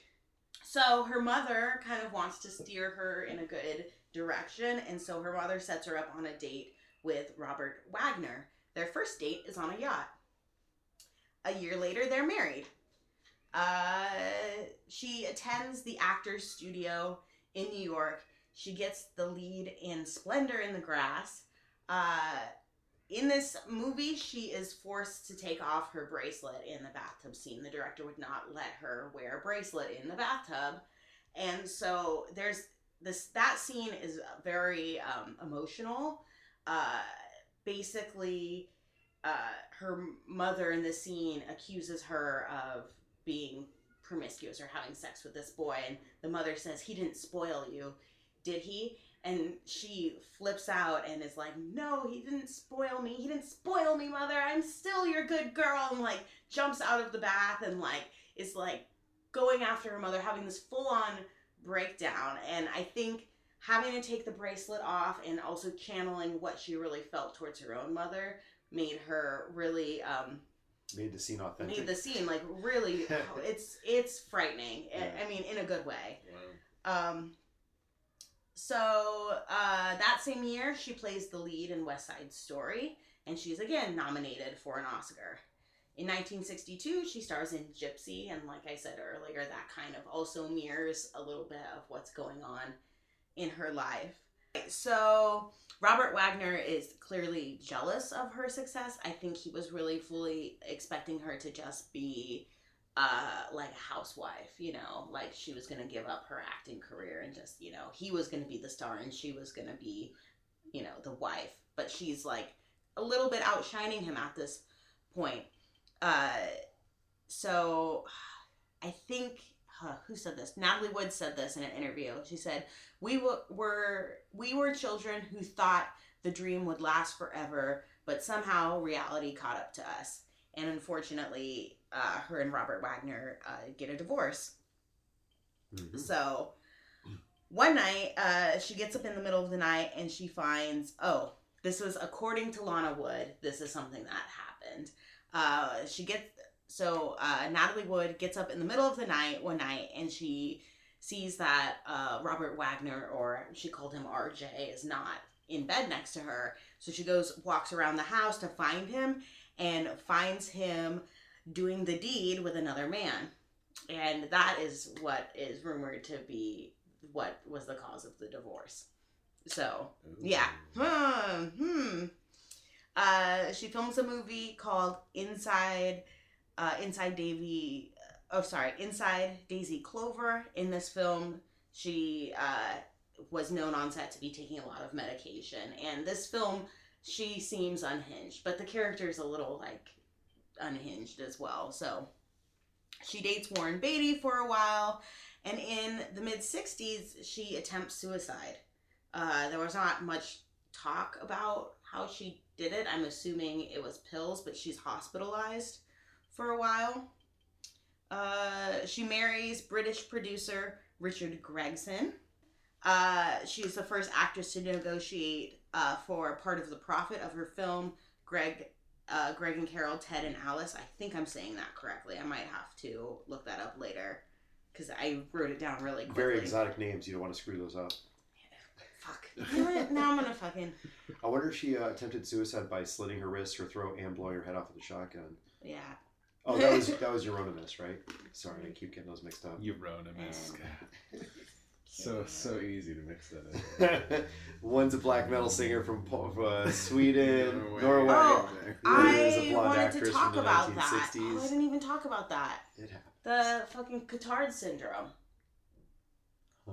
So her mother kind of wants to steer her in a good direction, and so her mother sets her up on a date with Robert Wagner. Their first date is on a yacht. A year later, they're married. Uh, she attends the Actors Studio in New York. She gets the lead in Splendor in the Grass. Uh, in this movie, she is forced to take off her bracelet in the bathtub scene. The director would not let her wear a bracelet in the bathtub, and so there's this. That scene is very um, emotional. Uh, basically, uh, her mother in the scene accuses her of being promiscuous or having sex with this boy, and the mother says he didn't spoil you, did he? And she flips out and is like, No, he didn't spoil me. He didn't spoil me, mother. I'm still your good girl. And like jumps out of the bath and like is like going after her mother, having this full on breakdown. And I think having to take the bracelet off and also channeling what she really felt towards her own mother made her really um, Made the scene authentic. made the scene like really it's it's frightening. I- Yeah. I mean, in a good way. Wow. Um, so uh, that same year, she plays the lead in West Side Story, and she's again nominated for an Oscar. In 1962, she stars in Gypsy, and like I said earlier, that kind of also mirrors a little bit of what's going on in her life. So, Robert Wagner is clearly jealous of her success. I think he was really fully expecting her to just be uh like a housewife, you know, like she was to give up her acting career and just, you know, he was to be the star and she was to be, you know, the wife. But she's like a little bit outshining him at this point. Uh so I think uh, who said this? Natalie Wood said this in an interview. She said, "We w- were we were children who thought the dream would last forever, but somehow reality caught up to us. And unfortunately, uh, her and Robert Wagner uh, get a divorce. Mhm. So one night, uh, she gets up in the middle of the night and she finds, oh, this was according to Lana Wood. This is something that happened. Uh, she gets so uh, Natalie Wood gets up in the middle of the night one night and she sees that uh, Robert Wagner, or she called him RJ, is not in bed next to her. So she goes, walks around the house to find him and finds him doing the deed with another man. And that is what is rumored to be what was the cause of the divorce. So, yeah. Hmm. hmm. Uh, she films a movie called Inside, uh, Inside Davy. Oh, sorry, Inside Daisy Clover. In this film, she uh, was known on set to be taking a lot of medication, and this film, she seems unhinged, but the character is a little like unhinged as well. So, she dates Warren Beatty for a while, and in the mid '60s, she attempts suicide. Uh, there was not much talk about how she did it. I'm assuming it was pills, but she's hospitalized for a while. Uh, she marries British producer Richard Gregson. Uh, she's the first actress to negotiate uh, for part of the profit of her film. Greg, uh, Greg and Carol, Ted and Alice. I think I'm saying that correctly. I might have to look that up later because I wrote it down really quickly. Very exotic names. You don't want to screw those up. Fuck. You know? Now I'm gonna fucking I wonder if she uh, attempted suicide by slitting her wrist, her throat, and blowing her head off with a shotgun. yeah. Oh, that was that was Euronymous, right? Sorry, I keep getting those mixed up. Euronymous. Um, So so easy to mix that up. One's a black metal singer from uh, Sweden, Norway. Norway. Oh, The other is a I wanted to talk about that. Oh, I didn't even talk about that. It happened. The fucking Cotard syndrome.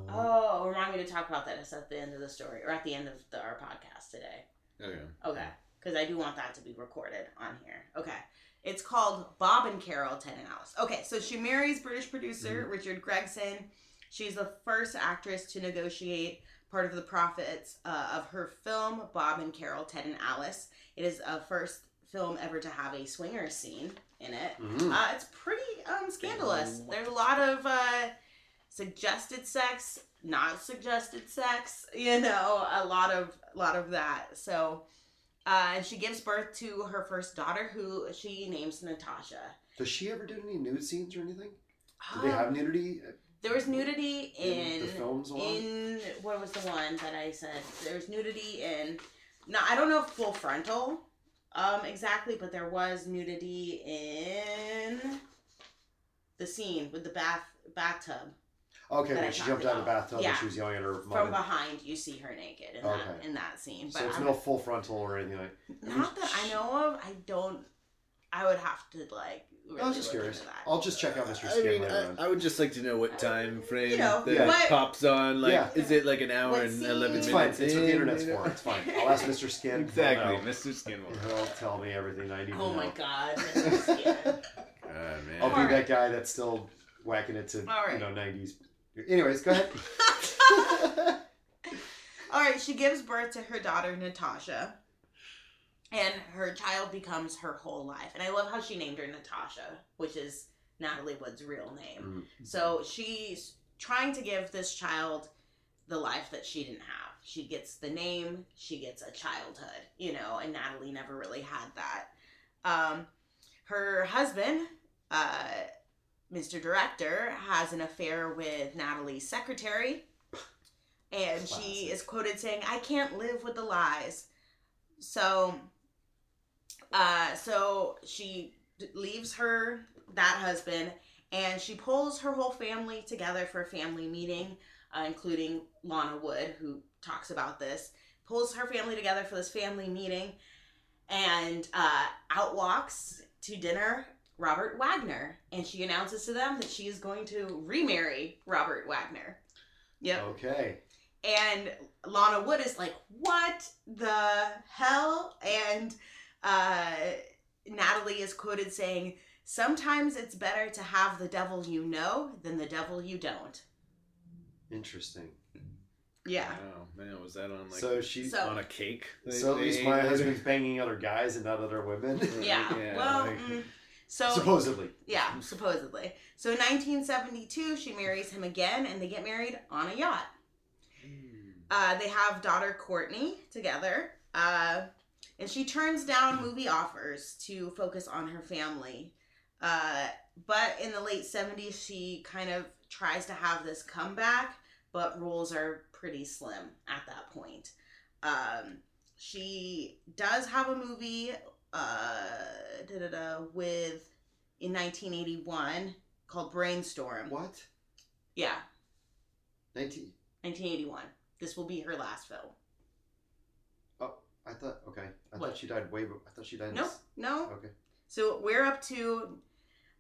Oh, remind me to talk about that It's at the end of the story or at the end of the, our podcast today. Okay. Okay, because I do want that to be recorded on here. Okay. It's called Bob and Carol, Ted and Alice. Okay, so she marries British producer Richard Gregson. She's the first actress to negotiate part of the profits uh, of her film, Bob and Carol, Ted and Alice. It is a first film ever to have a swinger scene in it. mhm. Uh, it's pretty um, scandalous. There's a lot of uh, suggested sex, not suggested sex. You know, a lot of lot of that. So, uh, and she gives birth to her first daughter, who she names Natasha. Does she ever do any nude scenes or anything? Do they Um, have nudity there was nudity in, in the films lot? in what was the one that I said? There's nudity in. No, I don't know if full frontal, um, exactly, but there was nudity in the scene with the bath bathtub. okay, when she jumped out of the bathtub Yeah. and she was yelling at her mom. From behind, you see her naked in that in that scene. So it's I'm- no full frontal or anything like. not that I know of. I don't. I would have to like. Really I was just curious. I'll just check out Mr. I Skin mean, later on. I, I would just like to know what time frame You know, that Yeah. what- pops on. Like, Yeah. is it like an hour What and scene? eleven It's minutes? fine. It's what the internet's for. It's fine. I'll ask Mr. Skin. Exactly, He'll know. Mr. Skin will. He'll tell me everything I need to know. Oh my god. Mr. Skin. God, man. I'll be Alright. that guy that's still whacking it to Alright. you know nineties. Anyways, go ahead. All right, she gives birth to her daughter Natasha, and her child becomes her whole life. And I love how she named her Natasha, which is Natalie Wood's real name. Mm. So she's trying to give this child the life that she didn't have. She gets the name, she gets a childhood, you know, and Natalie never really had that. Um, her husband, uh, Mr. Director, has an affair with Natalie's secretary, and she is quoted saying, "I can't live with the lies." So, uh, so she d- leaves her that husband and she pulls her whole family together for a family meeting, uh, including Lana Wood, who talks about this. Pulls her family together for this family meeting, and uh, out walks to dinner Robert Wagner, and she announces to them that she is going to remarry Robert Wagner. Yep. Okay. And Lana Wood is like, "What the hell?" And uh, Natalie is quoted saying, "Sometimes it's better to have the devil you know than the devil you don't." Interesting. Yeah. Wow, man, was that on like so she's So- on a cake? They- so at least my husband's banging other guys and not other women. Yeah. Yeah, well, like- mm, so Supposedly. yeah, supposedly. So in 1972, she marries him again, and they get married on a yacht. Uh, they have daughter Courtney together, uh, and she turns down movie offers to focus on her family. Uh, but in the late 70s, she kind of tries to have this comeback, but roles are pretty slim at that point. Um, she does have a movie uh, with in 1981 called Brainstorm. What? Yeah, 19. 1981. This will be her last film. I thought, okay. I What? thought she died way, I thought she died No, this- no. Okay. So we're up to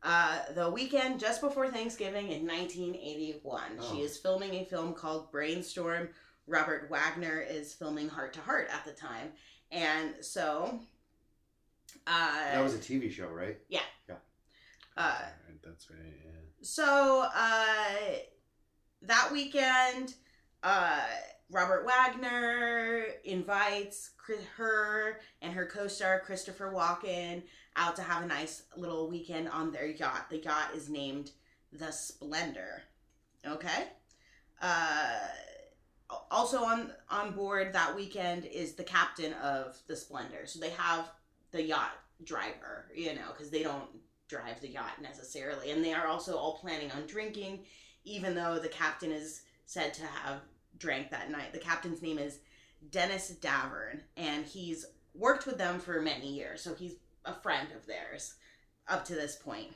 uh, the weekend just before Thanksgiving in 1981. Oh. She is filming a film called Brainstorm. Robert Wagner is filming Heart to Heart at the time. And so. Uh, That was a TV show, right? uh, Right, that's right. Yeah. So uh, that weekend, uh, Robert Wagner invites her and her co-star Christopher Walken out to have a nice little weekend on their yacht. The yacht is named the Splendor. Okay. Uh, also on on board that weekend is the captain of the Splendor. So they have the yacht driver, you know, because they don't drive the yacht necessarily. And they are also all planning on drinking, even though the captain is said to have drank that night. The captain's name is Dennis Davern, and he's worked with them for many years, so he's a friend of theirs up to this point.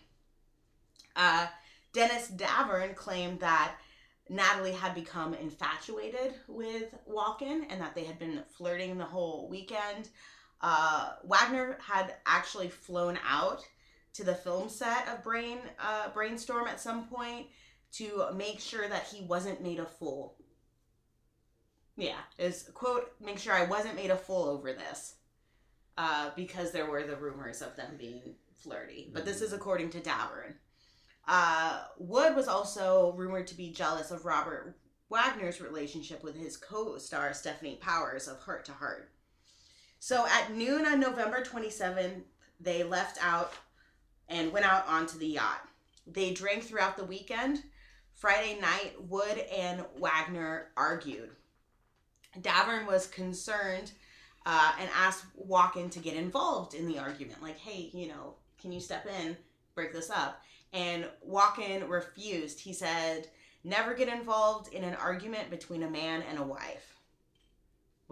Uh, Dennis Davern claimed that Natalie had become infatuated with Walken and that they had been flirting the whole weekend. Uh, Wagner had actually flown out to the film set of Brain uh, Brainstorm at some point to make sure that he wasn't made a fool. Yeah, is quote make sure I wasn't made a fool over this, uh, because there were the rumors of them being flirty. But this is according to Davern. Uh, Wood was also rumored to be jealous of Robert Wagner's relationship with his co-star Stefanie Powers of Heart to Heart. So at noon on November 27th, they left out and went out onto the yacht. They drank throughout the weekend. Friday night, Wood and Wagner argued. Davern was concerned uh, and asked Walken to get involved in the argument. Like, hey, you know, can you step in, break this up? And Walken refused. He said, never get involved in an argument between a man and a wife.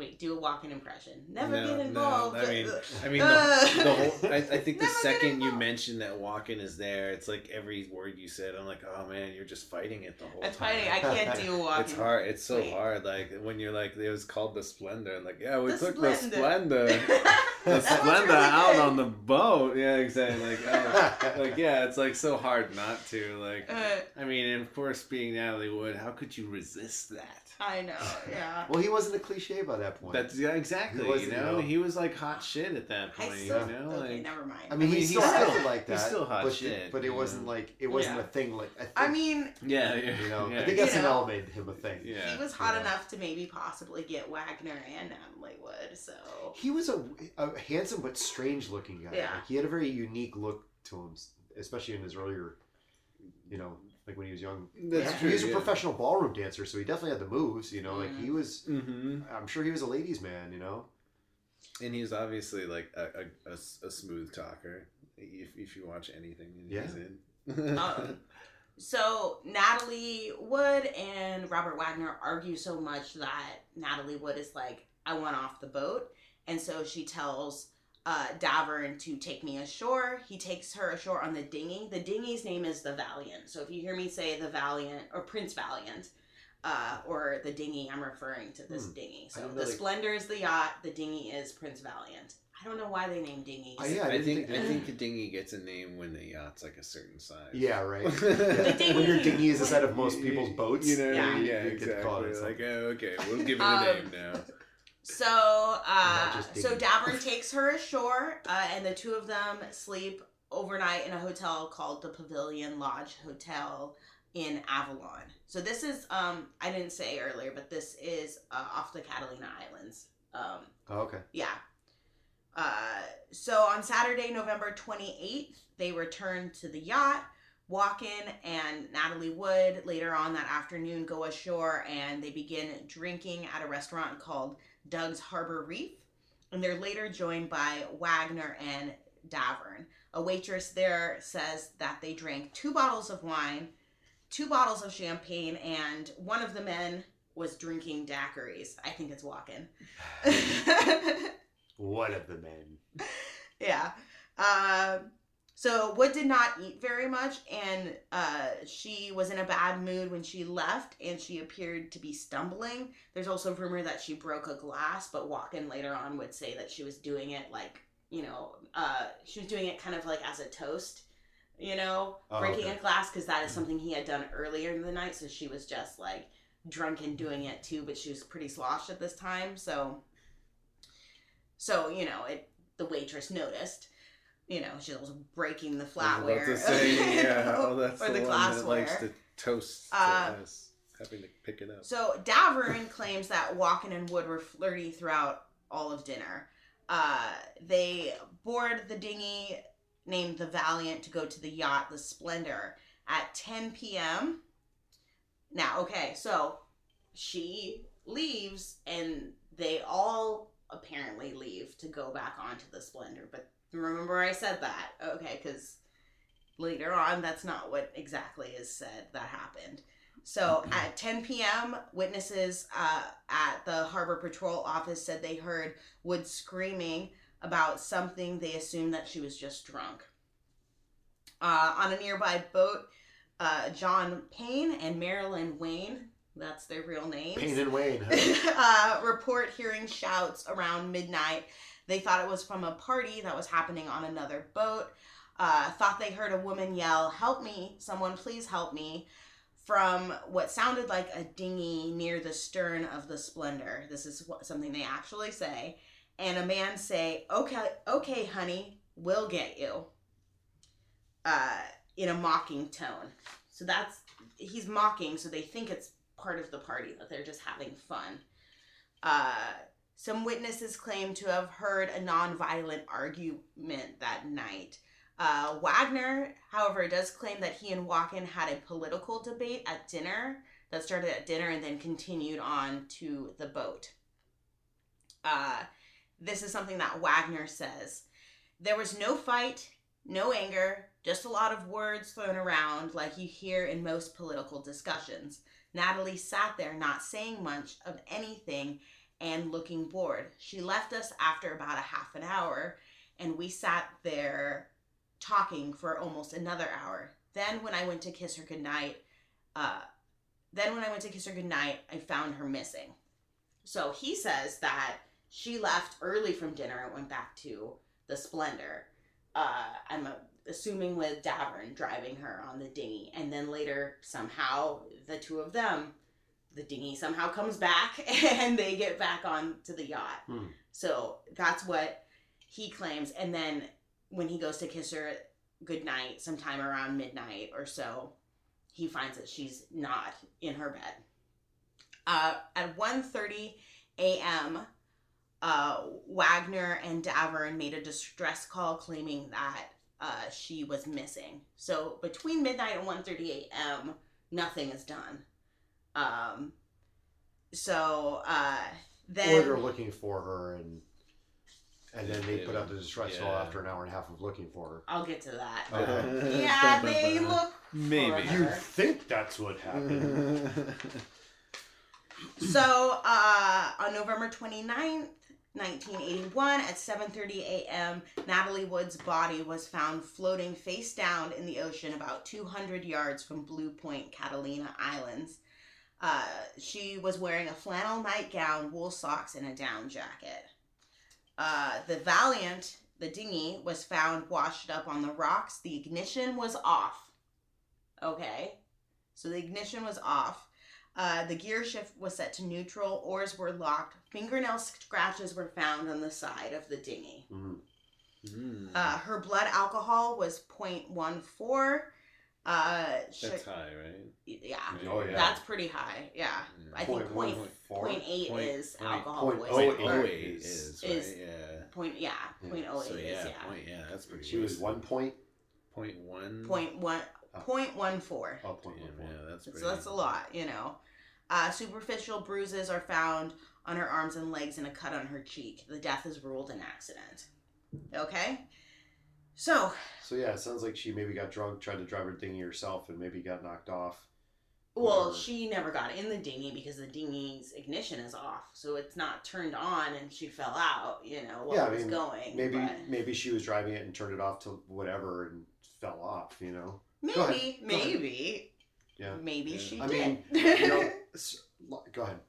Wait, do a Walken impression. Never No, get no, involved. I mean, I mean, the, the whole. I, I think the second you involved. mention that Walken is there, it's like every word you said. I'm like, oh man, you're just fighting it the whole That's time. funny. I can't do Walken. It's hard. It's so Wait. hard. Like when you're like, it was called the Splendor. Like, yeah, we The took Splendor. the Splendor, the Splendor really out on the boat. Yeah, exactly. Like, oh, like yeah, it's like so hard not to. Like, Uh, I mean, and of course, being Natalie Wood, how could you resist that? I know, yeah. Well, he wasn't a cliche by that point. That's yeah, exactly. He You wasn't, know, you know. he was like hot shit at that I point. still, you know, okay, like never mind. I mean, I he mean, still he's acted still- like that. he's still hot but, shit, But it you wasn't know. like it wasn't Yeah. a thing. Like I, think, I mean, yeah, yeah, you know, yeah, I think You SNL know. made him a thing. yeah. he was hot Yeah. enough to maybe possibly get Wagner and Emily Wood, so. He was a, a handsome but strange looking guy. Yeah. Like, he had a very unique look to him, especially in his earlier, you know, like when he was young. That's Yeah. true. he was a professional ballroom dancer, so he definitely had the moves. You know, like Mhm. he was. Mm-hmm. I'm sure he was a ladies' man. You know. And he's obviously like a smooth talker. If, if you watch anything that Yeah. he's in. Um, so Natalie Wood and Robert Wagner argue so much that Natalie Wood is like, I want off the boat. And so she tells uh, Davern to take me ashore. He takes her ashore on the dinghy. The dinghy's name is the Valiant. So if you hear me say the Valiant or Prince Valiant, uh, or the dinghy, I'm referring to this Hmm. dinghy. So didn't the know Splendor is the yacht. The dinghy is Prince Valiant. I don't know why they named dinghies. Oh, yeah, I, I, think think, I think a dinghy gets a name when the yacht's like a certain size. Yeah, right. The Yeah. when your dinghy- dinghy is the size of most people's boats. You know, Yeah. yeah, You could call it exactly. Like, oh, okay, we'll give it a Um, name now. So, uh, so. Davern takes her ashore, uh, and the two of them sleep overnight in a hotel called the Pavilion Lodge Hotel in Avalon. So this is, um, I didn't say earlier, but this is uh, off the Catalina Islands. Um, Oh, okay. yeah. Uh, so on Saturday, November 28th, they return to the yacht. Walken and Natalie Wood later on that afternoon go ashore and they begin drinking at a restaurant called Doug's Harbor Reef. And they're later joined by Wagner and Davern. A waitress there says that they drank two bottles of wine, two bottles of champagne, and one of the men was drinking daiquiris. I think it's Walken. One of the men. yeah. Uh, so Wood did not eat very much, and uh, she was in a bad mood when she left, and she appeared to be stumbling. There's also rumor that she broke a glass, but Walken later on would say that she was doing it like you know, uh, she was doing it kind of like as a toast, you know, Oh, breaking okay. a glass because that is something he had done earlier in the night. So she was just like drunk and doing it too, but she was pretty sloshed at this time. So, so you know, it the waitress noticed. You know, she was breaking the flatware, say, yeah, oh, that's or the, the one glassware. that likes to toast to Uh, us, having to pick it up. So Davern claims that Walken and Wood were flirty throughout all of dinner. Uh, they board the dinghy named the Valiant to go to the yacht, the Splendor, at 10 p.m. Now, okay, so she leaves and they all apparently leave to go back onto the Splendor. But remember, I said that, okay, because later on, that's not what exactly is said that happened. So at 10 p.m., witnesses uh, at the Harbor Patrol office said they heard Wood screaming about something. They assumed that she was just drunk. Uh, on a nearby boat, uh, John Payne and Marilyn Wayne, that's their real names, Payne and Wayne. uh, report hearing shouts around midnight. They thought it was from a party that was happening on another boat. Uh, thought they heard a woman yell, Help me, someone please help me, from what sounded like a dinghy near the stern of the Splendor. This is what, something they actually say. And a man say, Okay, okay, honey, we'll get you. Uh, in a mocking tone. So that's, he's mocking, so they think it's part of the party, that they're just having fun. Uh, some witnesses claim to have heard a non-violent argument that night. Uh, Wagner, however, does claim that he and Walken had a political debate at dinner that started at dinner and then continued on to the boat. Uh, this is something that Wagner says. There was no fight, no anger, just a lot of words thrown around like you hear in most political discussions. Natalie sat there not saying much of anything and looking bored. She left us after about a half an hour, and we sat there talking for almost another hour. Then, when I went to kiss her goodnight, uh, then when I went to kiss her goodnight, I found her missing. So he says that she left early from dinner and went back to the Splendor. Uh, I'm assuming with Davern driving her on the dinghy, and then later somehow the two of them the dinghy somehow comes back and they get back on to the yacht. Hmm. So that's what he claims. And then when he goes to kiss her goodnight, sometime around midnight or so, he finds that she's not in her bed. Uh, at 1.30 a.m., uh, Wagner and Davern made a distress call claiming that uh, she was missing. So between midnight and 1.30 a.m., nothing is done. Um, so uh, then or they're looking for her and and then they put out the distress call Yeah. after an hour and a half of looking for her. I'll get to that. Okay. Yeah, they look. Maybe. for You her. think that's what happened? So uh, on November 29th, 1981 at 7:30 a.m. Natalie Wood's body was found floating face down in the ocean about 200 yards from Blue Point, Catalina Islands. Uh, she was wearing a flannel nightgown, wool socks, and a down jacket. Uh, the Valiant, the dinghy, was found washed up on the rocks. The ignition was off. Okay, so the ignition was off. Uh, the gear shift was set to neutral. Oars were locked. Fingernail scratches were found on the side of the dinghy. Mm. Mm. Uh, her blood alcohol was 0.14. Uh, sh- That's high, right? yeah, Oh, yeah. that's pretty high. Yeah, Yeah. I think Point point, one, four? point eight Point- is point- alcohol point poisoning. oh or eight eight is- is, is- right? Yeah. Point yeah, Yeah. point oh eight So is yeah, yeah. point yeah, that's pretty. She was wasted. one point. point one. Point one Oh. point one four. Oh, point Damn, one four. yeah, that's So pretty. that's a lot, you know. Uh, superficial bruises are found on her arms and legs and a cut on her cheek. The death is ruled an accident. Okay? So, So yeah, it sounds like she maybe got drunk, tried to drive her dinghy herself, and maybe got knocked off. well, Whatever. she never got in the dinghy because the dinghy's ignition is off. So it's not turned on and she fell out, you know, while Yeah, I it was mean, going. Maybe but- maybe she was driving it and turned it off to whatever and fell off. You know. maybe, Go ahead. Go ahead. maybe, Yeah. maybe Yeah. she I did. mean, You know. Go ahead.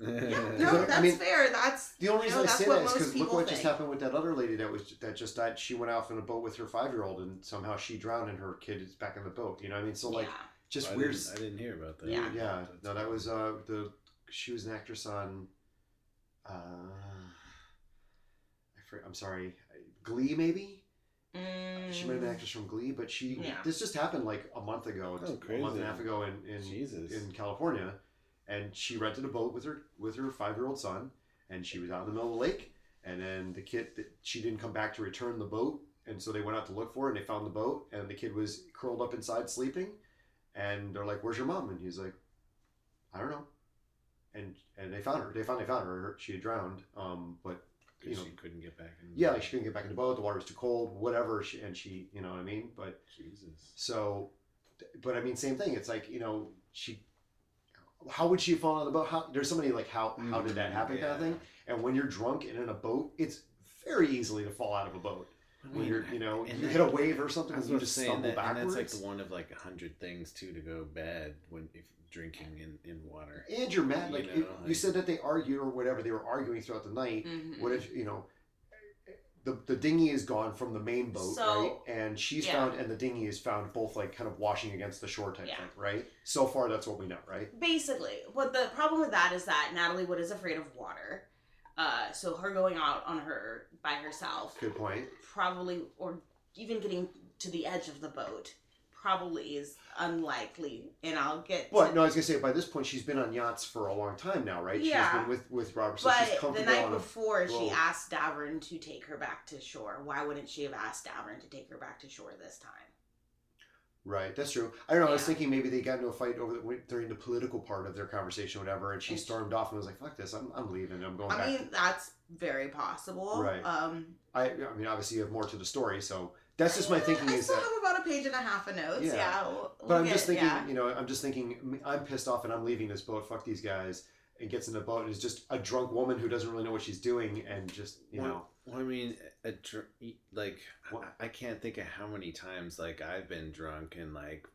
Yeah, Yeah. no, I that's mean, fair. That's The only you reason know, I say that is because look people what just happened with that other lady that was that just died. She went off in a boat with her five year old, and somehow she drowned, and her kid is back in the boat. You know what I mean? So like, yeah. just I weird. Didn't, I didn't hear about that. Yeah. Yeah, That's no, that was uh the she was an actress on. Uh, I for, I'm sorry, Glee maybe. She might have been an Mm, actress from Glee, but she Yeah. this just happened like a month ago, Oh, a month and a half ago in in, Jesus. in California, and she rented a boat with her with her five year old son, and she was out in the middle of the lake, and then the kid that she didn't come back to return the boat, and so they went out to look for her, and they found the boat, and the kid was curled up inside sleeping, and they're like, "Where's your mom?" And he's like, "I don't know," and and they found her. They finally found her. She had drowned, um, but you know, she couldn't get back in. yeah, like she couldn't get back in the boat. The water was too cold, whatever. She, and she, you know what I mean. But Jesus. so, but I mean, same thing. It's like you know, she. How would she have fallen on the boat? How there's somebody like how how did that Mm, happen kind of thing. And when you're drunk and in a boat, it's very easily to fall out of a boat. When you're you know and you that- hit a wave or something, I and you just say, stumble and, that, and backwards. that's like the one of like a hundred things too to go bad when if drinking in, in water. and you're mad. you Like know, you, you said that they argued or whatever. They were arguing throughout the night. mhm. What if you know? The, the dinghy is gone from the main boat, So- right? And she's yeah. found, and the dinghy is found both like kind of washing against the shore type Yeah. thing, right? So far, that's what we know, right? Basically, but the problem with that is that Natalie Wood is afraid of water. Uh, so her going out on her by herself, Good point. probably, or even getting to the edge of the boat, probably is unlikely. And I'll get. Well, to, no, I was gonna say by this point she's been on yachts for a long time now, right? Yeah. She's been with with Robert, so she's But the night before, she asked Davern to take her back to shore. Why wouldn't she have asked Davern to take her back to shore this time? Right, that's true. I don't know. I was thinking maybe they got into a fight over the, during the political part of their conversation, or whatever, and she And she- stormed off and was like, "Fuck this! I'm, I'm leaving. I'm going I back." mean, that's very possible. Right. Um, I, I mean, obviously you have more to the story, so that's just my thinking I is still that. have about a page and a half of notes. Yeah. Yeah. we'll- But we'll I'm just get- thinking, yeah. you know, I'm just thinking, I'm pissed off and I'm leaving this boat. Fuck these guys. And gets in the boat and is just a drunk woman who doesn't really know what she's doing and just, you Well, know, Well, I mean, a dr- like What? I, I can't think of how many times like I've been drunk and like,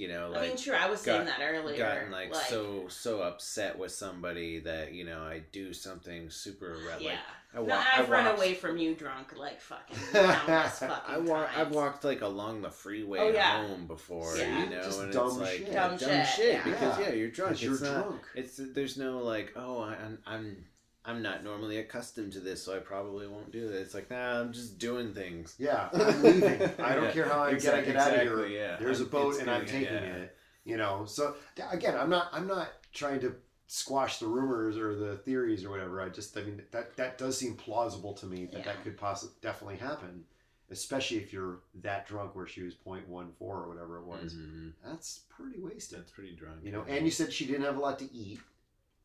you know, I like mean, true. I was saying that earlier. gotten like, so so upset with somebody that you know I do something super ra- yeah. like I no, walk. I've I run walked- away from you drunk like fucking countless fucking I walk. I've walked like along the freeway Oh, yeah. home before, Yeah. you know, Just and dumb it's like shit. yeah, Dumb dumb, shit, shit, yeah. because Yeah. yeah, you're drunk. because you're it's not. drunk. It's there's no like oh I, I'm I'm I'm not normally accustomed to this, so I probably won't do this. It's like nah, I'm just doing things. Yeah, I'm leaving. I don't Yeah, care how I exactly- get, I get out of here. yeah. There's a I'm- boat and I'm taking yeah. it. You know, so again, I'm not. I'm not trying to squash the rumors or the theories or whatever. I just, I mean, that that does seem plausible to me that that could possibly definitely happen, especially if you're that drunk where she was 0.14 or whatever it was. Mhm. That's pretty wasted. That's pretty drunk. You know, and you said she didn't have a lot to eat.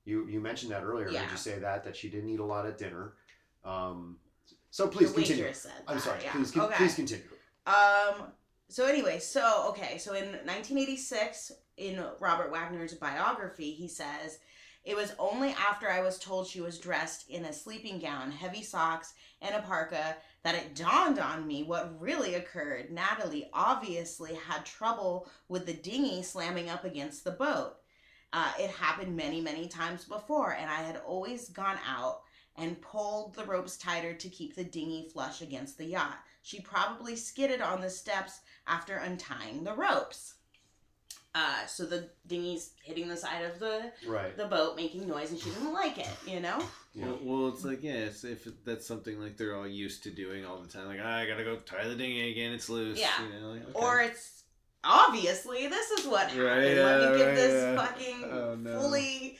You you mentioned that earlier. Yeah. Did you say that that she didn't eat a lot at dinner? Um, so The please continue. waitress said I'm sorry. yeah. Please, con- okay. please continue. Um. So anyway, so okay, so in 1986, in Robert Wagner's biography, he says, It was only after I was told she was dressed in a sleeping gown, heavy socks, and a parka that it dawned on me what really occurred. Natalie obviously had trouble with the dinghy slamming up against the boat. Uh, it happened many, many times before, and I had always gone out and pulled the ropes tighter to keep the dinghy flush against the yacht. She probably skidded on the steps after untying the ropes. Uh, so the dinghy's hitting the side of the Right. the boat, making noise, and she doesn't like it. You know. Yeah. Well, well, it's like yeah, it's, if that's something like they're all used to doing all the time, like "Ah, I gotta go tie the dinghy again, it's loose. Yeah. You know, like, okay. Or it's obviously this is what happened. Right, Let me give right, this yeah. fucking Oh, no. fully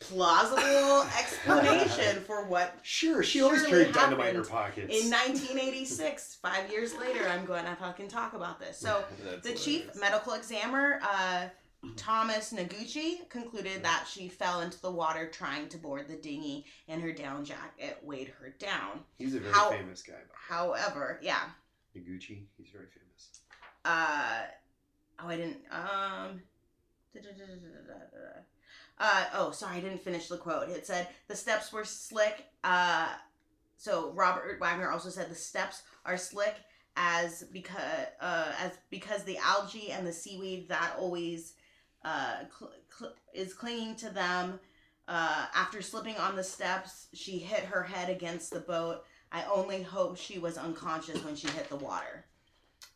plausible explanation for what Sure, she always carried dynamite in her happened pockets. in 1986, five years later, I'm going to fucking talk about this. So That's the chief medical examiner, uh, Thomas Noguchi, concluded that she fell into the water trying to board the dinghy, and her down jacket weighed her down. He's a very How- famous guy. However, yeah, Noguchi, he's very famous. Uh oh i didn't um uh oh sorry i didn't finish the quote. It said the steps were slick uh so robert wagner also said the steps are slick as because uh as because the algae and the seaweed that always uh cl- cl- is clinging to them uh after slipping on the steps she hit her head against the boat. I only hope she was unconscious when she hit the water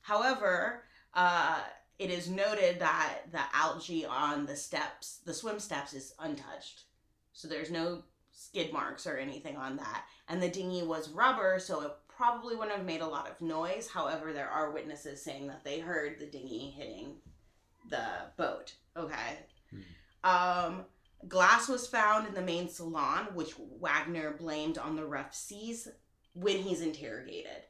However, uh, it is noted that the algae on the steps, the swim steps, is untouched. So there's no skid marks or anything on that. And the dinghy was rubber, so it probably wouldn't have made a lot of noise. However, there are witnesses saying that they heard the dinghy hitting the boat. Okay. Um, glass was found in the main salon, which Wagner blamed on the rough seas when he's interrogated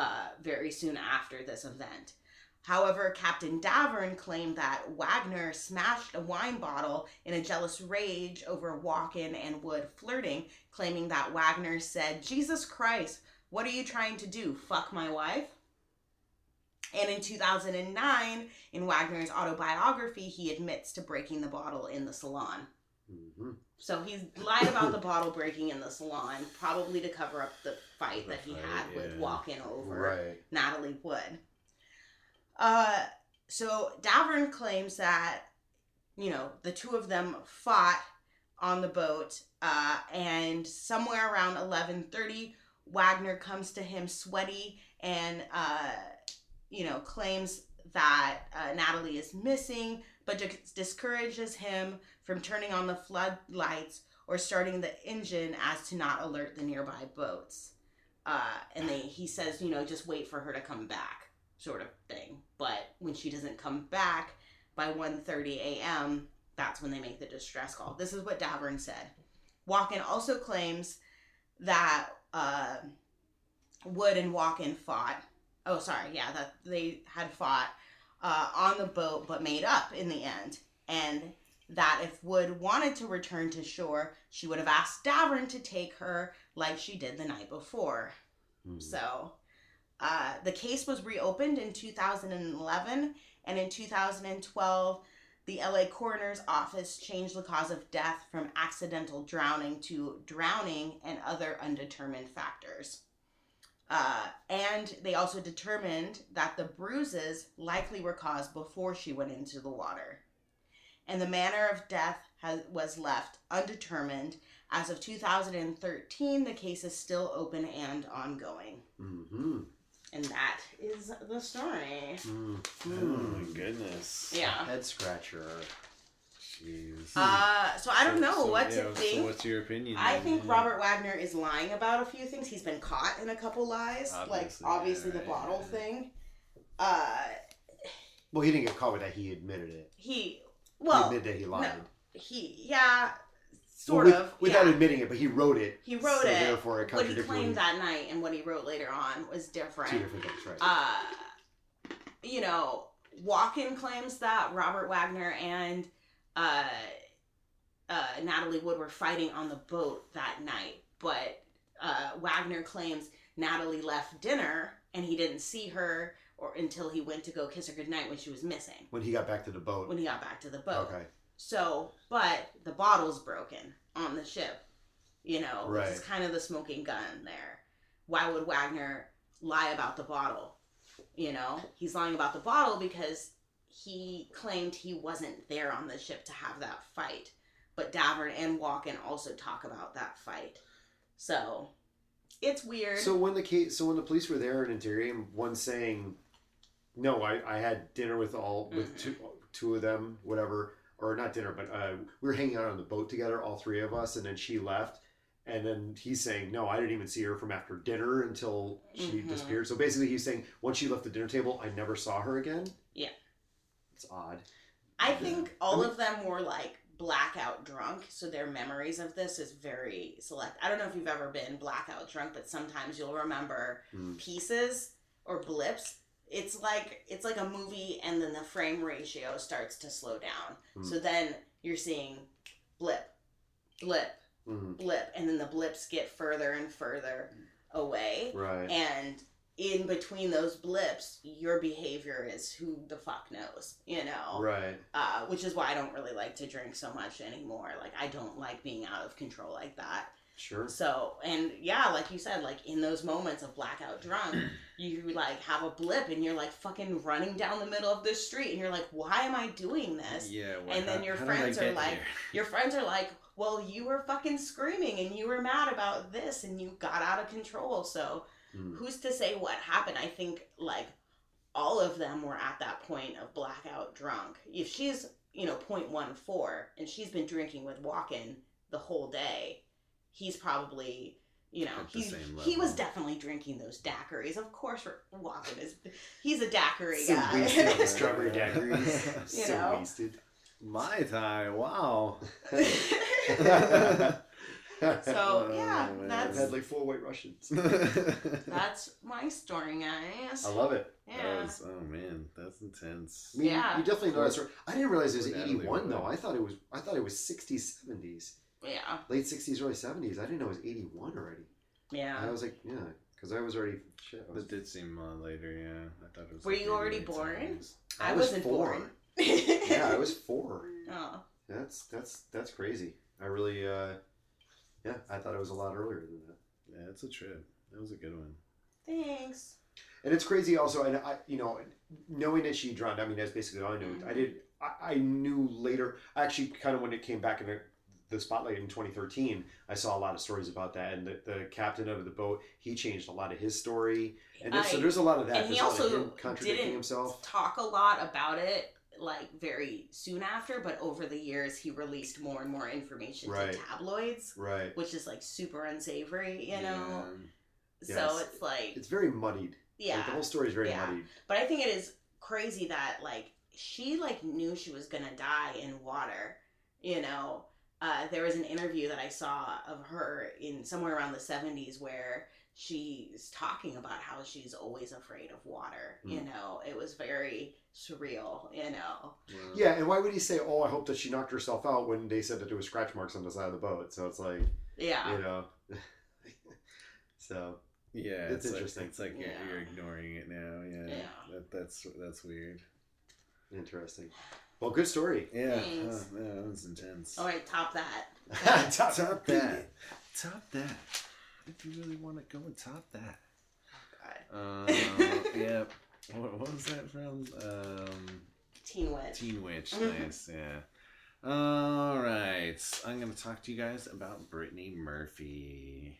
uh, very soon after this event. However, Captain Davern claimed that Wagner smashed a wine bottle in a jealous rage over Walken and Wood flirting, claiming that Wagner said, Jesus Christ, what are you trying to do? Fuck my wife? And in 2009, in Wagner's autobiography, he admits to breaking the bottle in the salon. hmm So he's lied about the bottle breaking in the salon, probably to cover up the fight that he had with Walken over Right. Natalie Wood. Uh, so Davern claims that you know the two of them fought on the boat, uh, and somewhere around eleven thirty, Wagner comes to him sweaty and uh, you know claims that uh, Natalie is missing, but dis- discourages him from turning on the floodlights or starting the engine as to not alert the nearby boats. Uh, and they, he says, you know, just wait for her to come back, sort of thing. But when she doesn't come back by 1.30 a.m., that's when they make the distress call. This is what Davern said. Walken also claims that uh, Wood and Walken fought. Oh, sorry, yeah, that they had fought uh, on the boat, but made up in the end, and that if Wood wanted to return to shore, she would have asked Davern to take her like she did the night before. Mhm. So, uh, the case was reopened in 2011, and in 2012, the LA Coroner's Office changed the cause of death from accidental drowning to drowning and other undetermined factors. Uh, and they also determined that the bruises likely were caused before she went into the water. And the manner of death has, was left undetermined. As of 2013, the case is still open and ongoing. Mhm. And that is the story. Mm. Oh my goodness. Yeah. Head scratcher. Jeez. Uh, so I don't So- know so, what yeah, to so think. what's your opinion? I then? think Robert Wagner is lying about a few things. He's been caught in a couple lies, Obviously, like obviously yeah, the right, bottle yeah. thing. Uh, Well, he didn't get caught with that. He admitted it. he he well, admitted that he lied. he yeah, Well, sort with- of Without yeah. admitting it, but he wrote it. He wrote so it. Therefore, it what he claimed that night and what he wrote later on was different. two different things, right? uh, you know, Walken claims that Robert Wagner and uh, uh, Natalie Wood were fighting on the boat that night, but uh, Wagner claims Natalie left dinner and he didn't see her or until he went to go kiss her goodnight when she was missing when he got back to the boat. when he got back to the boat. Okay. So, but the bottle's broken on the ship, you know, which is kind of the smoking gun there. Why would Wagner lie about the bottle? You know, he's lying about the bottle because he claimed he wasn't there on the ship to have that fight. But Davern and Walken also talk about that fight. So, it's weird. So when the case, so when the police were there in Interium, one saying, "No, I, I had dinner with all with Mhm. two two of them, whatever, or not dinner, but uh, we were hanging out on the boat together, all three of us, and then she left." And then he's saying, "No, I didn't even see her from after dinner until she Mhm. disappeared." So basically, he's saying once she left the dinner table, I never saw her again. Yeah. It's odd. I think all I mean- of them were like blackout drunk, so their memories of this is very select. I don't know if you've ever been blackout drunk, but sometimes you'll remember Mm. pieces or blips. It's like it's like a movie, and then the frame ratio starts to slow down. Mm. So then you're seeing blip, blip, Mhm. blip, and then the blips get further and further away. Right. And in between those blips, your behavior is who the fuck knows, you know? Right. uh, which is why I don't really like to drink so much anymore. Like I don't like being out of control like that. Sure. So and yeah, like you said, like in those moments of blackout drunk, you like have a blip and you're like fucking running down the middle of the street and you're like, why am I doing this? Yeah. what- And then how- your how friends are like- here? Your friends are like, well, you were fucking screaming and you were mad about this and you got out of control. So Mm. who's to say what happened? I think like all of them were at that point of blackout drunk. If she's, you know, 0.14 and she's been drinking with Walken the whole day, he's probably, you know, he's, he was definitely drinking those daiquiris. Of course, Walken is, he's a daiquiri So guy. wasted on the strawberry daiquiris. You so know? wasted. Mai Tai. Wow. so, yeah, Oh, man. I've that's, had like four white Russians. that's my story, guys. I love it. Yeah. That was, oh man, that's intense. I mean, Yeah. you definitely know that's right. I didn't realize it was 81 though. I thought it was. I thought it was 60s, 70s, Yeah. late 60s, early 70s. I didn't know it was 81 already. Yeah. I was like, yeah, because I was already shit. I was, That did seem a lot later. Yeah, I thought it was. Were like you already born? I, I was wasn't four. born. yeah, I was four. Oh. That's that's that's crazy. I really, uh yeah, I thought it was a lot earlier than that. Yeah, it's a trip. That was a good one. Thanks. And it's crazy also, and I, you know, knowing that she drowned. I mean, that's basically all I knew. I did. I, I knew later. Actually, kind of when it came back in the, the spotlight in 2013, I saw a lot of stories about that. And the, the captain of the boat, he changed a lot of his story. And then, so there's a lot of that. and he There's a also him contradicting didn't himself. talk a lot about it like very soon after, but over the years he released more and more information Right. to tabloids, Right. which is like super unsavory, you know. So Yes. it's like It's very muddied. yeah, Like, the whole story is very Yeah. muddied. but I think it is crazy that like she like knew she was gonna die in water, you know. Uh, there was an interview that I saw of her in somewhere around the 70s where she's talking about how she's always afraid of water. You Mm. know, it was very surreal, you know. Yeah, and why would he say, "Oh, I hope that she knocked herself out" when they said that there were scratch marks on the side of the boat? So it's like, Yeah. you know, so Yeah, It's it's, interesting. Like, it's like you're, Yeah. you're ignoring it now. Yeah, Yeah. That, that's that's weird. interesting. Well, good story. Yeah, Thanks. huh, yeah, that was intense. All right, top that. top, top that. Top that. If you really want to go and top that. Oh, God. Uh, yeah. What, what was that from? Um, Teen Witch. Teen Witch. Nice. Yeah. All right. I'm gonna talk to you guys about Brittany Murphy.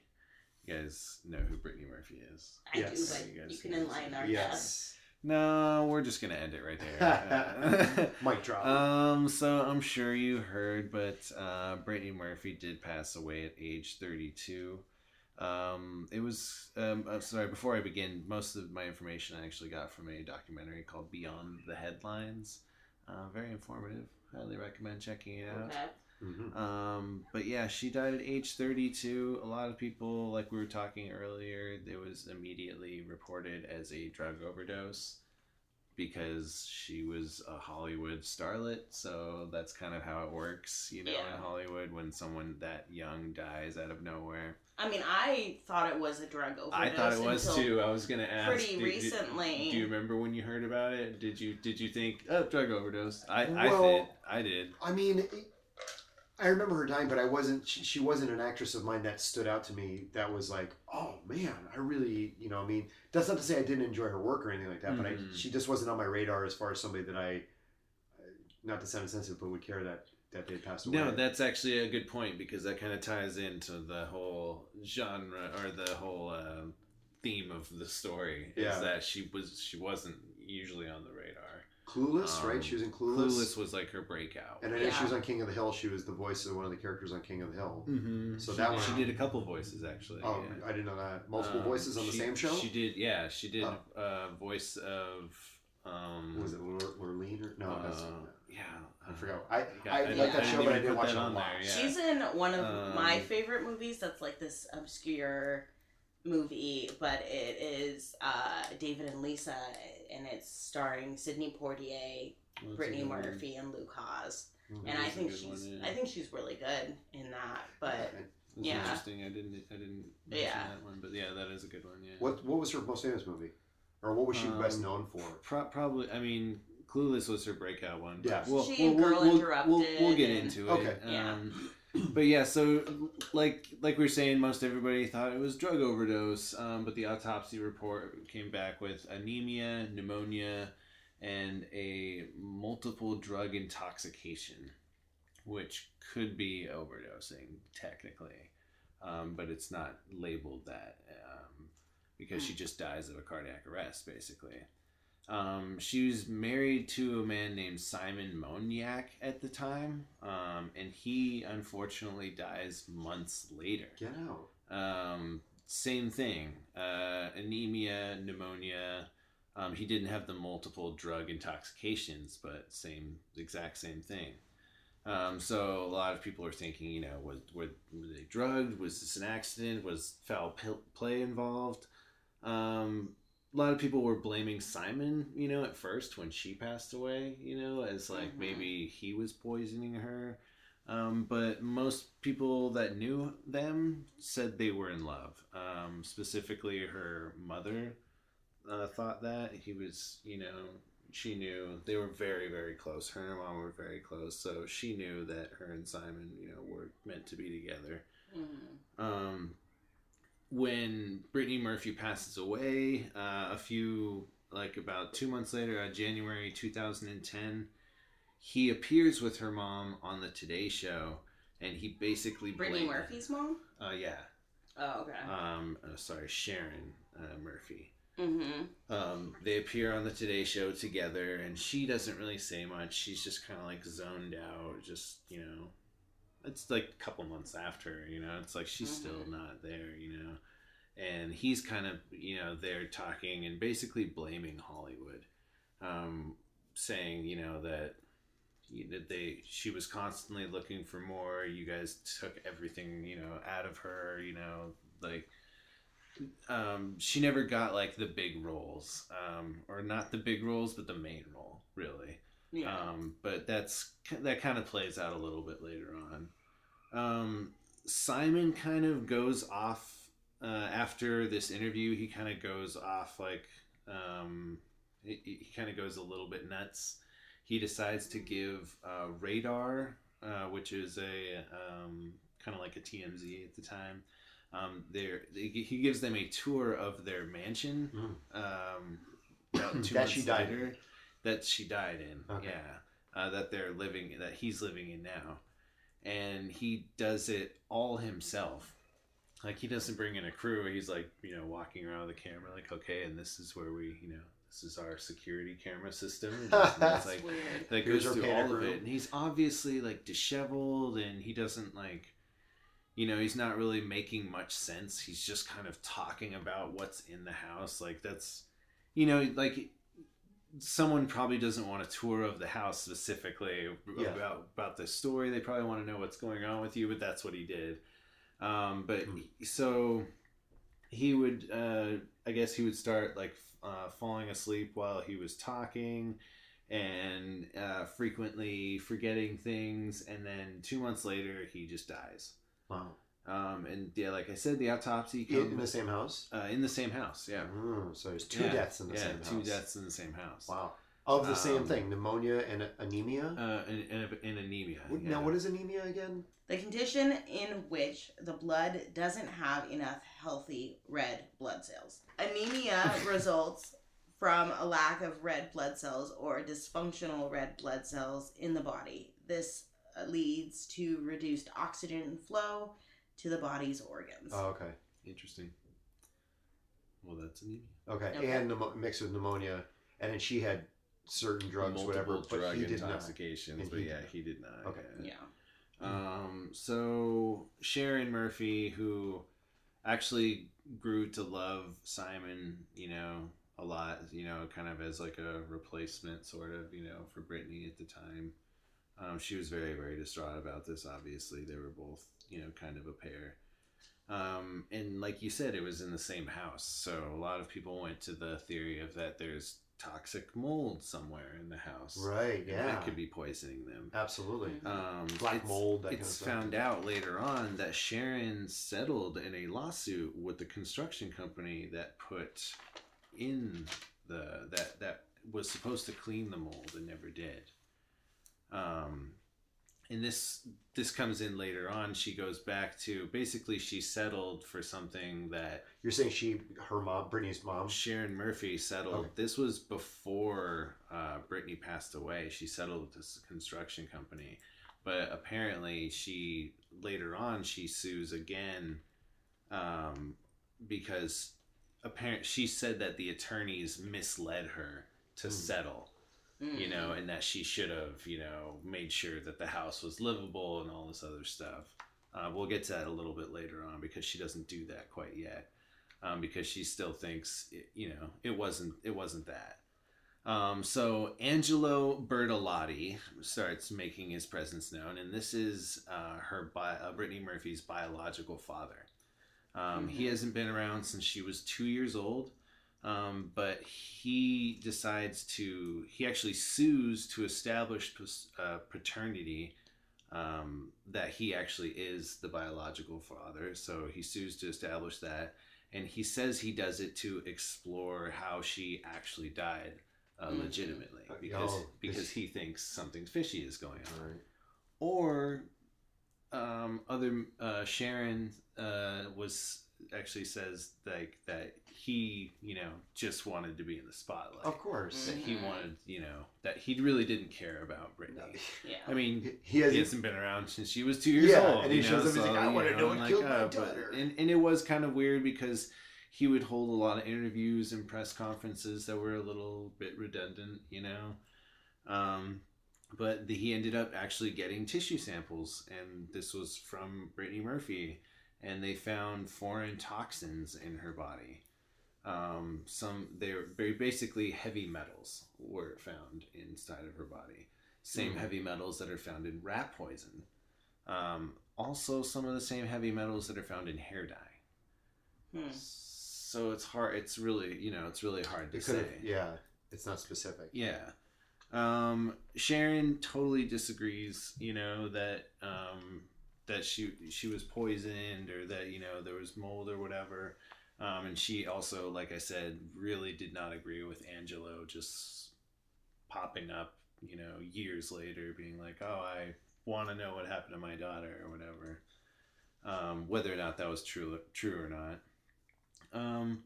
You guys know who Brittany Murphy is? I Yes. do, but You you, guys can can enlighten our guests. yes. No, we're just gonna end it right there. Mic drop. Um, so I'm sure you heard, but uh, Brittany Murphy did pass away at age 32. Um, it was, um, I'm sorry, before I begin, most of my information I actually got from a documentary called Beyond the Headlines. Uh, very informative. Highly recommend checking it out. Okay. Mhm. Um, but yeah, she died at age 32. A lot of people, like we were talking earlier, it was immediately reported as a drug overdose because she was a Hollywood starlet. So that's kind of how it works, you know, Yeah. in Hollywood when someone that young dies out of nowhere. I mean, I thought it was a drug overdose. I thought it was too. I was gonna ask. Pretty did- did- recently. do you remember when you heard about it? Did you did you think oh drug overdose? I I Well- did. I did. I mean, it- I remember her dying, but I wasn't. She, she wasn't an actress of mine that stood out to me. That was like, oh man, I really, you know, I mean, that's not to say I didn't enjoy her work or anything like that, but I, Mhm. she just wasn't on my radar as far as somebody that I, not to sound insensitive, but would care that that they passed away. No, that's actually a good point because that kind of ties into the whole genre or the whole uh, theme of the story. Yeah. Is that she was she wasn't usually on the radar. Clueless, Um, right? She was in Clueless. Clueless was like her breakout. And I know Yeah. she was on King of the Hill. She was the voice of one of the characters on King of the Hill. Mm-hmm. So she, that one- she did a couple voices actually. Oh, yeah. I didn't know that. Multiple Um, voices on the same show. She did, yeah. She did Oh. uh, voice of. Um, was it Lur- Lurleen or no? that's, uh, yeah, I forgot. I, Yeah, I, I- like that I show, but I didn't watch it a on lot. there, yeah. She's in one of my Um, favorite movies. That's like this obscure movie, but it is uh, David and Lisa, and it's starring Sidney Poitier, Well, Brittany good one. Murphy, and Luke Haas. Mhm. And I That's a think she's, one, yeah. I think she's really good in that. But That's Yeah. interesting. I didn't. I didn't mention Yeah. that one, but yeah, that is a good one. Yeah. What What was her most famous movie, or what was she best Um, known for? Pro- probably. I mean, Clueless was her breakout one. Yeah. We'll, She we'll, and we'll, Girl we'll, Interrupted We'll, we'll get and- into it. Okay. Yeah. But yeah, so like like we were saying, most everybody thought it was drug overdose, um, but the autopsy report came back with anemia, pneumonia, and a multiple drug intoxication, which could be overdosing technically, um, but it's not labeled that um, because she just dies of a cardiac arrest, basically. Um, she was married to a man named Simon Monjack at the time, um, and he unfortunately dies months later. Get out. Um, same thing, uh, anemia, pneumonia. Um, he didn't have the multiple drug intoxications, but same, exact same thing. Um, so a lot of people are thinking, you know, was were, were they drugged? Was this an accident? Was foul play involved? Um, a lot of people were blaming Simon, you know, at first when she passed away, you know, as like Mhm. maybe he was poisoning her. Um, but most people that knew them said they were in love. Um, specifically, her mother uh, thought that he was, you know, she knew they were very, very close. Her and her mom were very close, so she knew that her and Simon, you know, were meant to be together. mhm. Um, when Brittany Murphy passes away, uh, a few like about two months later, uh, January 2010, he appears with her mom on the Today Show, and he basically Brittany Murphy's mom. Uh, yeah. Oh, okay. Um, uh, sorry, Sharon uh, Murphy. mm-hmm. Um, they appear on the Today Show together, and she doesn't really say much. She's just kind of like zoned out, just you know. It's like a couple months after, you know. It's like she's still Mhm. not there, you know. And he's kind of, you know, there talking and basically blaming Hollywood, um, saying, you know, that you- that they she was constantly looking for more. You guys took everything, you know, out of her, you know, like um, she never got like the big roles, um, or not the big roles, but the main role, really. Yeah. Um, but that's that kind of plays out a little bit later on. Um, Simon kind of goes off uh, after this interview. He kind of goes off like um, he, he kind of goes a little bit nuts. He decides to give uh, Radar, uh, which is a um, kind of like a TMZ at the time. Um, there, he gives them a tour of their mansion. Mm. Um, about two That months she died later, that she died in. Okay. Yeah, uh, that they're living, that he's living in now, and he does it all himself. Like he doesn't bring in a crew. He's like, you know, walking around with the camera, like, okay, and this is where we, you know, this is our security camera system. And That's like weird. that goes our through panic all of it, and he's obviously like disheveled, and he doesn't like, you know, he's not really making much sense. He's just kind of talking about what's in the house, like that's, you know, like someone probably doesn't want a tour of the house specifically Yeah. about about the story. They probably want to know what's going on with you, but that's what he did. Um, but Hmm. so he would, uh, I guess, he would start like uh, falling asleep while he was talking, and uh, frequently forgetting things, and then two months later he just dies. Wow. Um, and yeah, like I said, the autopsy In, in the same house. uh, in the same house. Yeah, Mm, so there's two Yeah, deaths in the yeah, same two house. deaths in the same house. Wow. Of the same Um, thing, pneumonia and anemia. Uh, and, and, and anemia. What- yeah. Now, what is anemia again? The condition in which the blood doesn't have enough healthy red blood cells. Anemia results from a lack of red blood cells or dysfunctional red blood cells in the body. This uh, leads to reduced oxygen flow to the body's organs. Oh, okay. Interesting. Well, that's anemia. Okay. Okay. And pneumo- mixed with pneumonia, and then she had certain drugs, Multiple whatever, but drug he did not. intoxications, And but he yeah, did he did not. Okay. yeah. Um, so Sharon Murphy, who actually grew to love Simon, you know, a lot, you know, kind of as like a replacement, sort of, you know, for Brittany at the time. Um, she was very, very distraught about this. Obviously, they were both, you know, kind of a pair. Um, and like you said, it was in the same house, so a lot of people went to the theory of that there's toxic mold somewhere in the house, Right. Yeah. that could be poisoning them. Absolutely. Um, Black it's- mold. That it's kind of stuff. found out later on that Sharon settled in a lawsuit with the construction company that put in the that that was supposed to clean the mold and never did. Um, and this this comes in later on. She goes back to basically she settled for something that You're saying she, her mom, Brittany's mom. Sharon Murphy settled. Okay. This was before uh, Brittany passed away. She settled with this construction company, but apparently she later on she sues again um, because apparent she said that the attorneys misled her to Hmm. settle you know, and that she should have, you know, made sure that the house was livable and all this other stuff. Uh, we'll get to that a little bit later on because she doesn't do that quite yet, um, because she still thinks, it, you know, it wasn't it wasn't that. Um, so Angelo Bertolotti starts making his presence known, and this is uh, her bi- uh, Brittany Murphy's biological father. Um, He Mhm. hasn't been around since she was two years old um, but he decides to he actually sues to establish uh, paternity um, that he actually is the biological father so he sues to establish that and he says he does it to explore how she actually died uh, Mhm. legitimately because oh, because 'cause- he thinks something fishy is going on right. or um, other uh, Sharon uh, was actually says like that he you know just wanted to be in the spotlight. Of course. That he Mhm. wanted you know that he really didn't care about Brittany. Yeah. I mean. He- He He has. hasn't been around since she was two years Yeah, old. and he you shows know, up, he's like, "I wanna know what I'm killed my uh, but- daughter." And, and it was kind of weird because he would hold a lot of interviews and press conferences that were a little bit redundant, you know. Um, but the, he ended up actually getting tissue samples, and this was from Brittany Murphy, and they found foreign toxins in her body. Um, some they're very basically heavy metals were found inside of her body. Same Hmm. heavy metals that are found in rat poison. Um, also, some of the same heavy metals that are found in hair dye. Hmm. So it's hard. It's really you know it's really hard to It say. Yeah. It's not specific. Yeah. Um, Sharon totally disagrees, you know, that um, that she she was poisoned or that, you know, there was mold or whatever. Um, and she also, like I said, really did not agree with Angelo just popping up, you know, years later being like, Oh, I wanna know what happened to my daughter or whatever. Um, whether or not that was true true or not. Um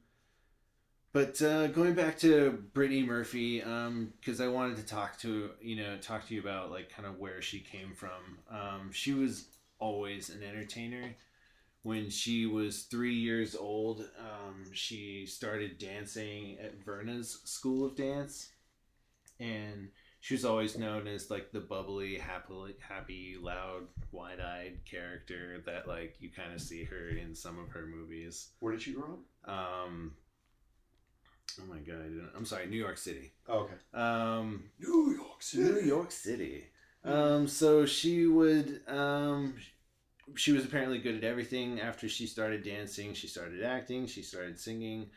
but uh, going back to Brittany Murphy, um, because I wanted to talk to you know talk to you about like kind of where she came from. Um, she was always an entertainer. When she was three years old, um, she started dancing at Verna's School of Dance, and she was always known as like the bubbly, happy, happy, loud, wide-eyed character that like you kind of see her in some of her movies. Where did she grow up? Um, oh my god, I didn't, I'm sorry, New York City. Oh, okay. Um, New York City. New York City. Um, so she would, um, she was apparently good at everything. After she started dancing, she started acting, she started singing.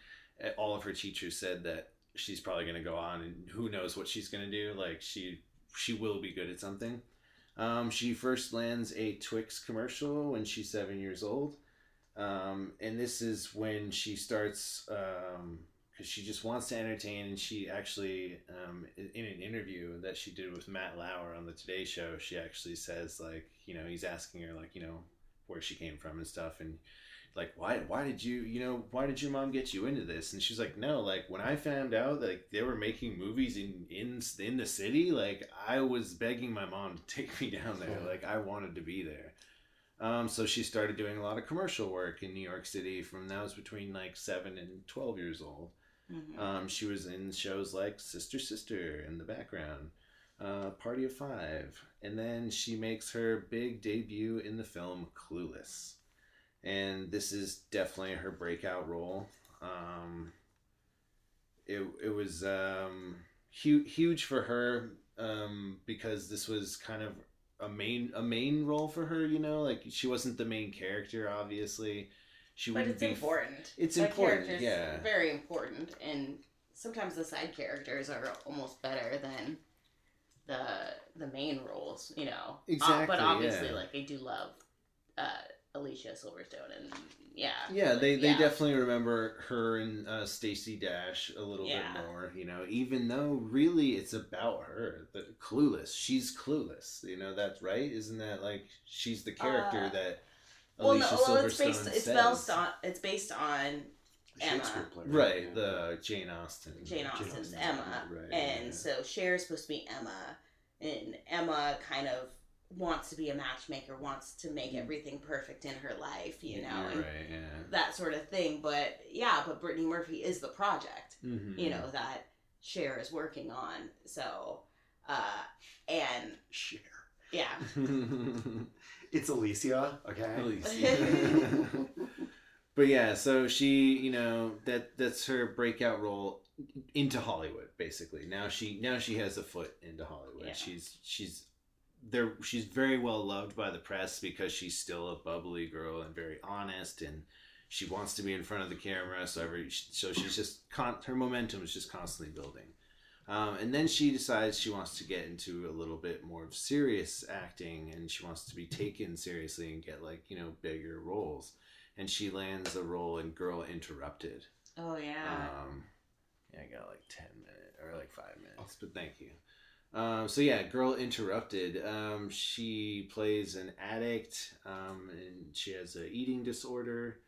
Uh, All of her teachers said that she's probably going to go on, and who knows what she's going to do. Like she she will be good at something. Um, she first lands a Twix commercial when she's seven years old. Um, and this is when she starts, because she just wants to entertain. And she actually, um, in an interview that she did with Matt Lauer on the Today Show, she actually says, like, you know, he's asking her, like, you know, where she came from and stuff. And like, why, why did you, you know, why did your mom get you into this? And she's like, no, like when I found out that like, they were making movies in, in, in the city, like I was begging my mom to take me down there. Like I wanted to be there. Um, so she started doing a lot of commercial work in New York City from that was between like seven and twelve years old. Mhm. Um, she was in shows like Sister Sister in the background, uh, Party of Five, and then she makes her big debut in the film Clueless, and this is definitely her breakout role. Um, it it was um, hu- huge for her um, because this was kind of a main a main role for her. You know, like she wasn't the main character, obviously. She But wouldn't it's be important. It's That important, yeah. Very important. And sometimes the side characters are almost better than the the main roles, you know. Uh, Exactly, but obviously, yeah. like, they do love uh, Alicia Silverstone. And yeah. Yeah, they, they Yeah. definitely remember her and uh, Stacy Dash a little Yeah. bit more, you know, even though really it's about her. The clueless. She's clueless. You know, that's right. Isn't that like she's the character Uh, that Well, Alicia no, well, it's based. It's based on. It's based on Emma. Shakespeare play. Right, Yeah. the Jane Austen. Jane Austen's Austen's Emma, Right, and yeah. so is supposed to be Emma, and Emma kind of wants to be a matchmaker, wants to make everything perfect in her life, you know, right, yeah. that sort of thing. But yeah, but Brittany Murphy is the project, Mhm. you know, that Cher is working on. So, uh, and Share. yeah, It's Alicia, okay? Alicia. But yeah, so she, you know, that that's her breakout role into Hollywood, basically. Now she now she has a foot into Hollywood. Yeah. She's she's there she's very well loved by the press because she's still a bubbly girl and very honest and she wants to be in front of the camera so every so she's just con- her momentum is just constantly building. Um, and then she decides she wants to get into a little bit more of serious acting and she wants to be taken seriously and get like, you know, bigger roles and she lands a role in Girl Interrupted. oh yeah, Um, yeah, I got like ten minutes or like five minutes, but thank you. Um, so yeah, Girl Interrupted. Um, she plays an addict, um, and she has a eating disorder.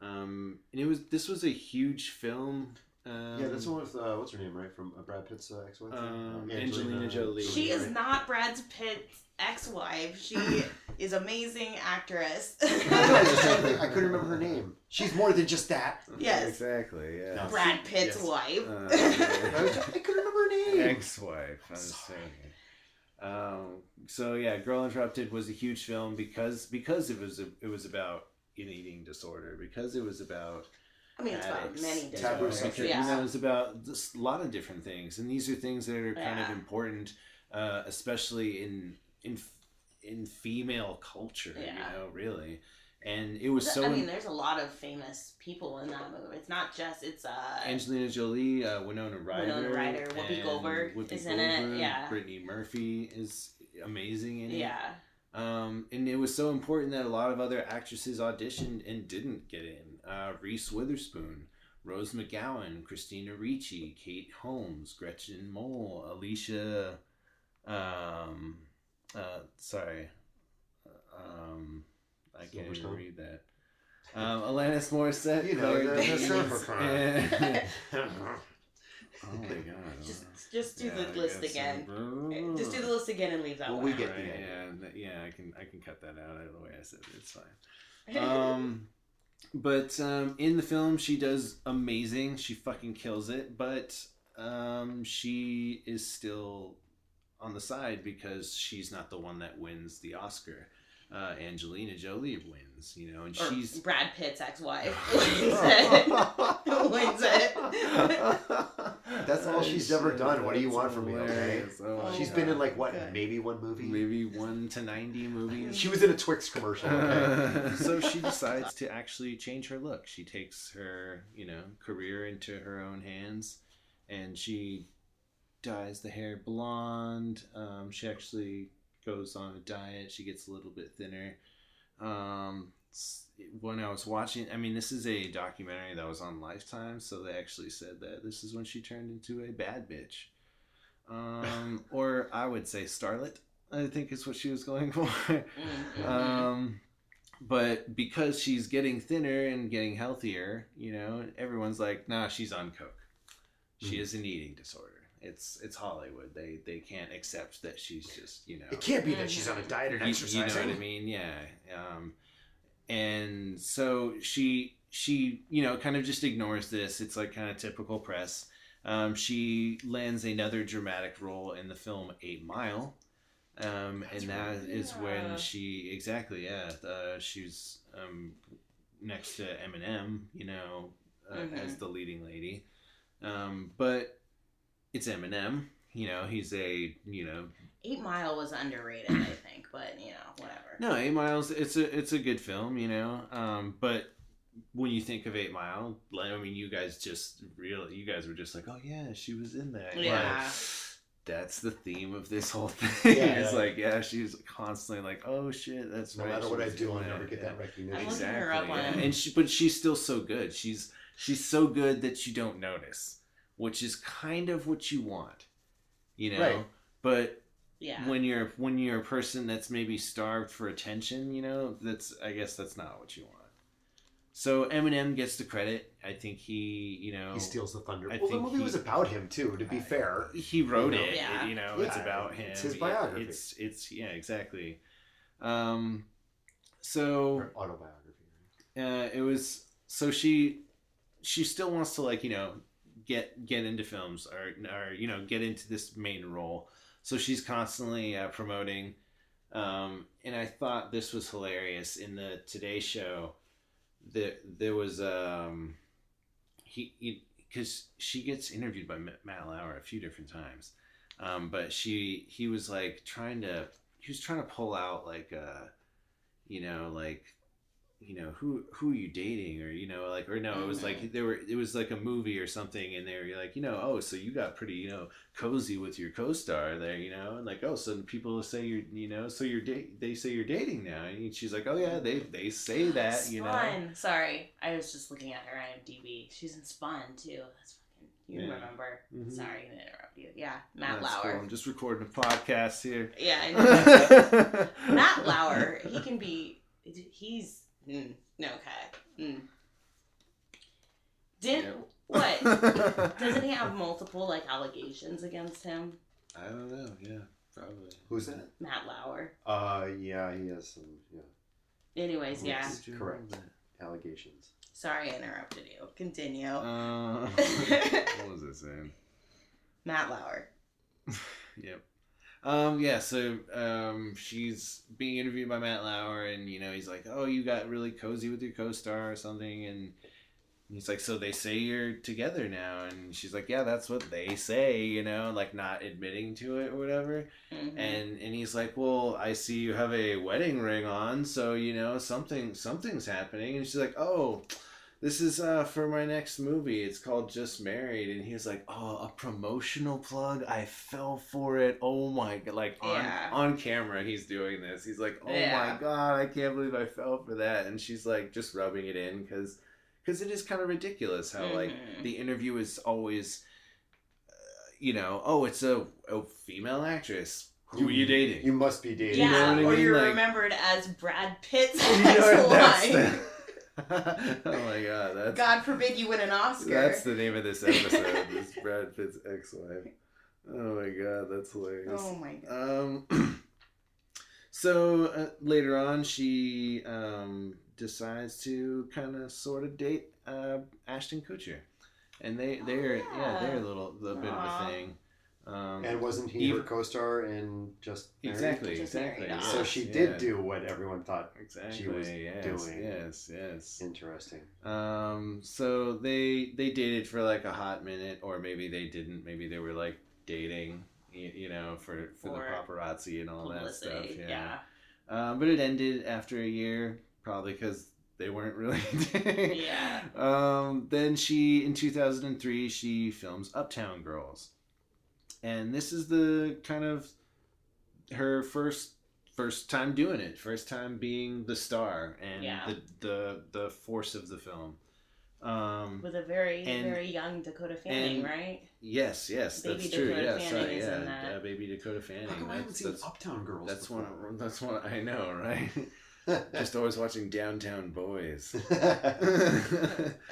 Um, and it was this was a huge film. Um, yeah, that's the one with, uh, what's her name, right? From uh, Brad Pitt's uh, ex-wife? Um, Uh, Angelina Jolie. she is right? not Brad Pitt's ex-wife. She is amazing actress. I know, I was just trying to think. I couldn't remember her name. She's more than just that. Yes. exactly. Yeah. No. Brad Pitt's Yes. wife. Uh, I, was just, I couldn't remember her name. ex-wife. I was Sorry. saying. Um, so yeah, Girl Interrupted was a huge film because because it was a, it was about an eating disorder because it was about I mean, it's about addicts, many you know, different Taboo things. Yeah. You know, it's about just a lot of different things, and these are things that are kind of important, uh, especially in in in female culture. Yeah. You know, really. And it was so I mean, there's a lot of famous people in that movie. It's not just it's uh Angelina Jolie, uh, Winona Ryder, Winona Ryder, Whoopi Goldberg Whoopi is in it, Goldberg, yeah. Brittany Murphy is amazing in it. yeah. Um, and it was so important that a lot of other actresses auditioned and didn't get in. Uh, Reese Witherspoon, Rose McGowan, Christina Ricci, Kate Holmes, Gretchen Mol, Alicia. Um, uh, sorry, um, I can't even read that. Um, Alanis Morissette, You know, Claire the- the Danes, surfer and- Oh my god! Just just do Yeah, the I list again. so. Just do the list again and leave that Well, one we get Right, the yeah, yeah, I can I can cut that out of the way I said it. It's fine. Um, but um, in the film, she does amazing. She fucking kills it. But um, she is still on the side because she's not the one that wins the Oscar. Uh, Angelina Jolie wins, you know, and or she's Brad Pitt's ex-wife wins it. Wins it. That's all she's ever done. What do you that's want from me, okay? hilarious. Oh my She's Oh, been in like what, Good. maybe one movie. maybe one to ninety movies. She was in a Twix commercial. Okay. so she decides to actually change her look. She takes her, you know, career into her own hands, and she dyes the hair blonde. Um, she actually goes on a diet. She gets a little bit thinner. Um, when I was watching, I mean, this is a documentary that was on Lifetime, so they actually said that this is when she turned into a bad bitch, um, or I would say starlet. I think is what she was going for. Mhm. Um, but because she's getting thinner and getting healthier, you know, everyone's like, nah, she's on coke. She Mhm. has an eating disorder. It's it's Hollywood. They they can't accept that she's just you know. It can't be that she's on a diet and you, you know what I mean? Yeah. Um, and so she she you know kind of just ignores this. It's like kind of typical press. Um, she lands another dramatic role in the film Eight Mile. Um, and that is Yeah. when she exactly yeah uh, she's um, next to Eminem you know uh, Mhm. as the leading lady um, but it's Eminem you know he's a you know Eight Mile was underrated, I think, but you know, whatever. no, Eight Miles. It's a it's a good film, you know. Um, but when you think of Eight Mile, like, I mean, you guys just real. You guys were just like, oh yeah, she was in that. Yeah. Like, that's the theme of this whole thing. Yeah, it's yeah. like, yeah, she's constantly like, oh shit, that's No right. matter she what I do, in I'll never get Yeah. that recognition. Exactly. her up yeah. And she, but she's still so good. She's she's so good that you don't notice, which is kind of what you want, you know. Right. But Yeah. when you're when you're a person that's maybe starved for attention, you know, that's I guess that's not what you want. So Eminem gets the credit. I think he, you know, He steals the thunder. I well, the think movie he- was about him too. To be I- fair, he wrote You know? it. Yeah. You know, it's about him. it's his biography. It's it's yeah, exactly. Um, so Or autobiography. uh, it was so she she still wants to like you know get get into films or or you know get into this main role. So she's constantly uh, promoting um, and i thought this was hilarious. In the today show that there was um he because she gets interviewed by matt lauer a few different times. Um, but she he was like trying to he was trying to pull out like uh you know like you know who who are you dating or you know like or no it was like there were it was like a movie or something and they were like you know oh so you got pretty you know cozy with your co-star there you know and like oh so people say you're you know so you're date they say you're dating now and she's like oh yeah they they say that you know Sorry, I was just looking at her IMDb. She's in Spun too. That's fucking. You Yeah. remember? Mhm. Sorry to interrupt you. Yeah, Matt That's cool. Lauer. I'm just recording a podcast here Yeah, I know. Matt Lauer. He can be. He's mm, no okay. Mm. Did Yeah. what? Doesn't he have multiple like allegations against him? I don't know yeah probably Who's that? Matt Lauer. Uh, yeah, he has some yeah Anyways, yeah. Did you know correct. that? allegations. Sorry, I interrupted you. Continue. Uh, what was I saying? Matt Lauer. Yep. Um, yeah, so um, she's being interviewed by Matt Lauer, and you know he's like, "Oh, you got really cozy with your co-star or something," and he's like, "So they say you're together now?" And she's like, "Yeah, that's what they say," you know, like not admitting to it or whatever. Mhm. And and he's like, "Well, I see you have a wedding ring on, so you know something something's happening." And she's like, "Oh." This is uh, for my next movie. It's called Just Married, and he was like, "Oh, a promotional plug! I fell for it. Oh my god!" Like on Yeah. on camera, he's doing this. He's like, "Oh Yeah. my god, I can't believe I fell for that." And she's like, just rubbing it in because because it is kind of ridiculous how like Mhm. the interview is always, uh, you know, oh, it's a, a female actress. Who are you dating? You must be dating. yeah, know what I or you're Like- remembered as Brad Pitt's You know, ex-wife. oh my god, that's God forbid you win an Oscar. that's the name of this episode. is Brad Pitt's ex-wife. Oh my god, that's hilarious. oh my god. Um, so uh, later on, she um, decides to kind of sort of date uh, Ashton Kutcher, and they they're yeah. yeah. they're a little a bit of a thing. Um, And wasn't he Even- her co-star in Just Married? exactly, Just exactly. married. So yes, she yeah. did do what everyone thought. exactly. she was yes, doing. Yes, yes. Interesting. Um, so they they dated for like a hot minute, or maybe they didn't. Maybe they were like dating, you, you know, for for the paparazzi and all that stuff. Publicity, Yeah. Um, but it ended after a year, probably because they weren't really. Yeah. Um, then she, in 2003, she films Uptown Girls, and this is the kind of her first first time doing it, first time being the star and Yeah. the the the force of the film. Um, With a very, And- very young Dakota Fanning, right? yes, yes, Baby that's true. Dakota Yeah, Fanning sorry, is yeah, in that. uh, baby Dakota Fanning. How come I haven't That's, seen that's, Uptown Girls? that's before? one. That's one I know, right? Just always watching Downtown Boys.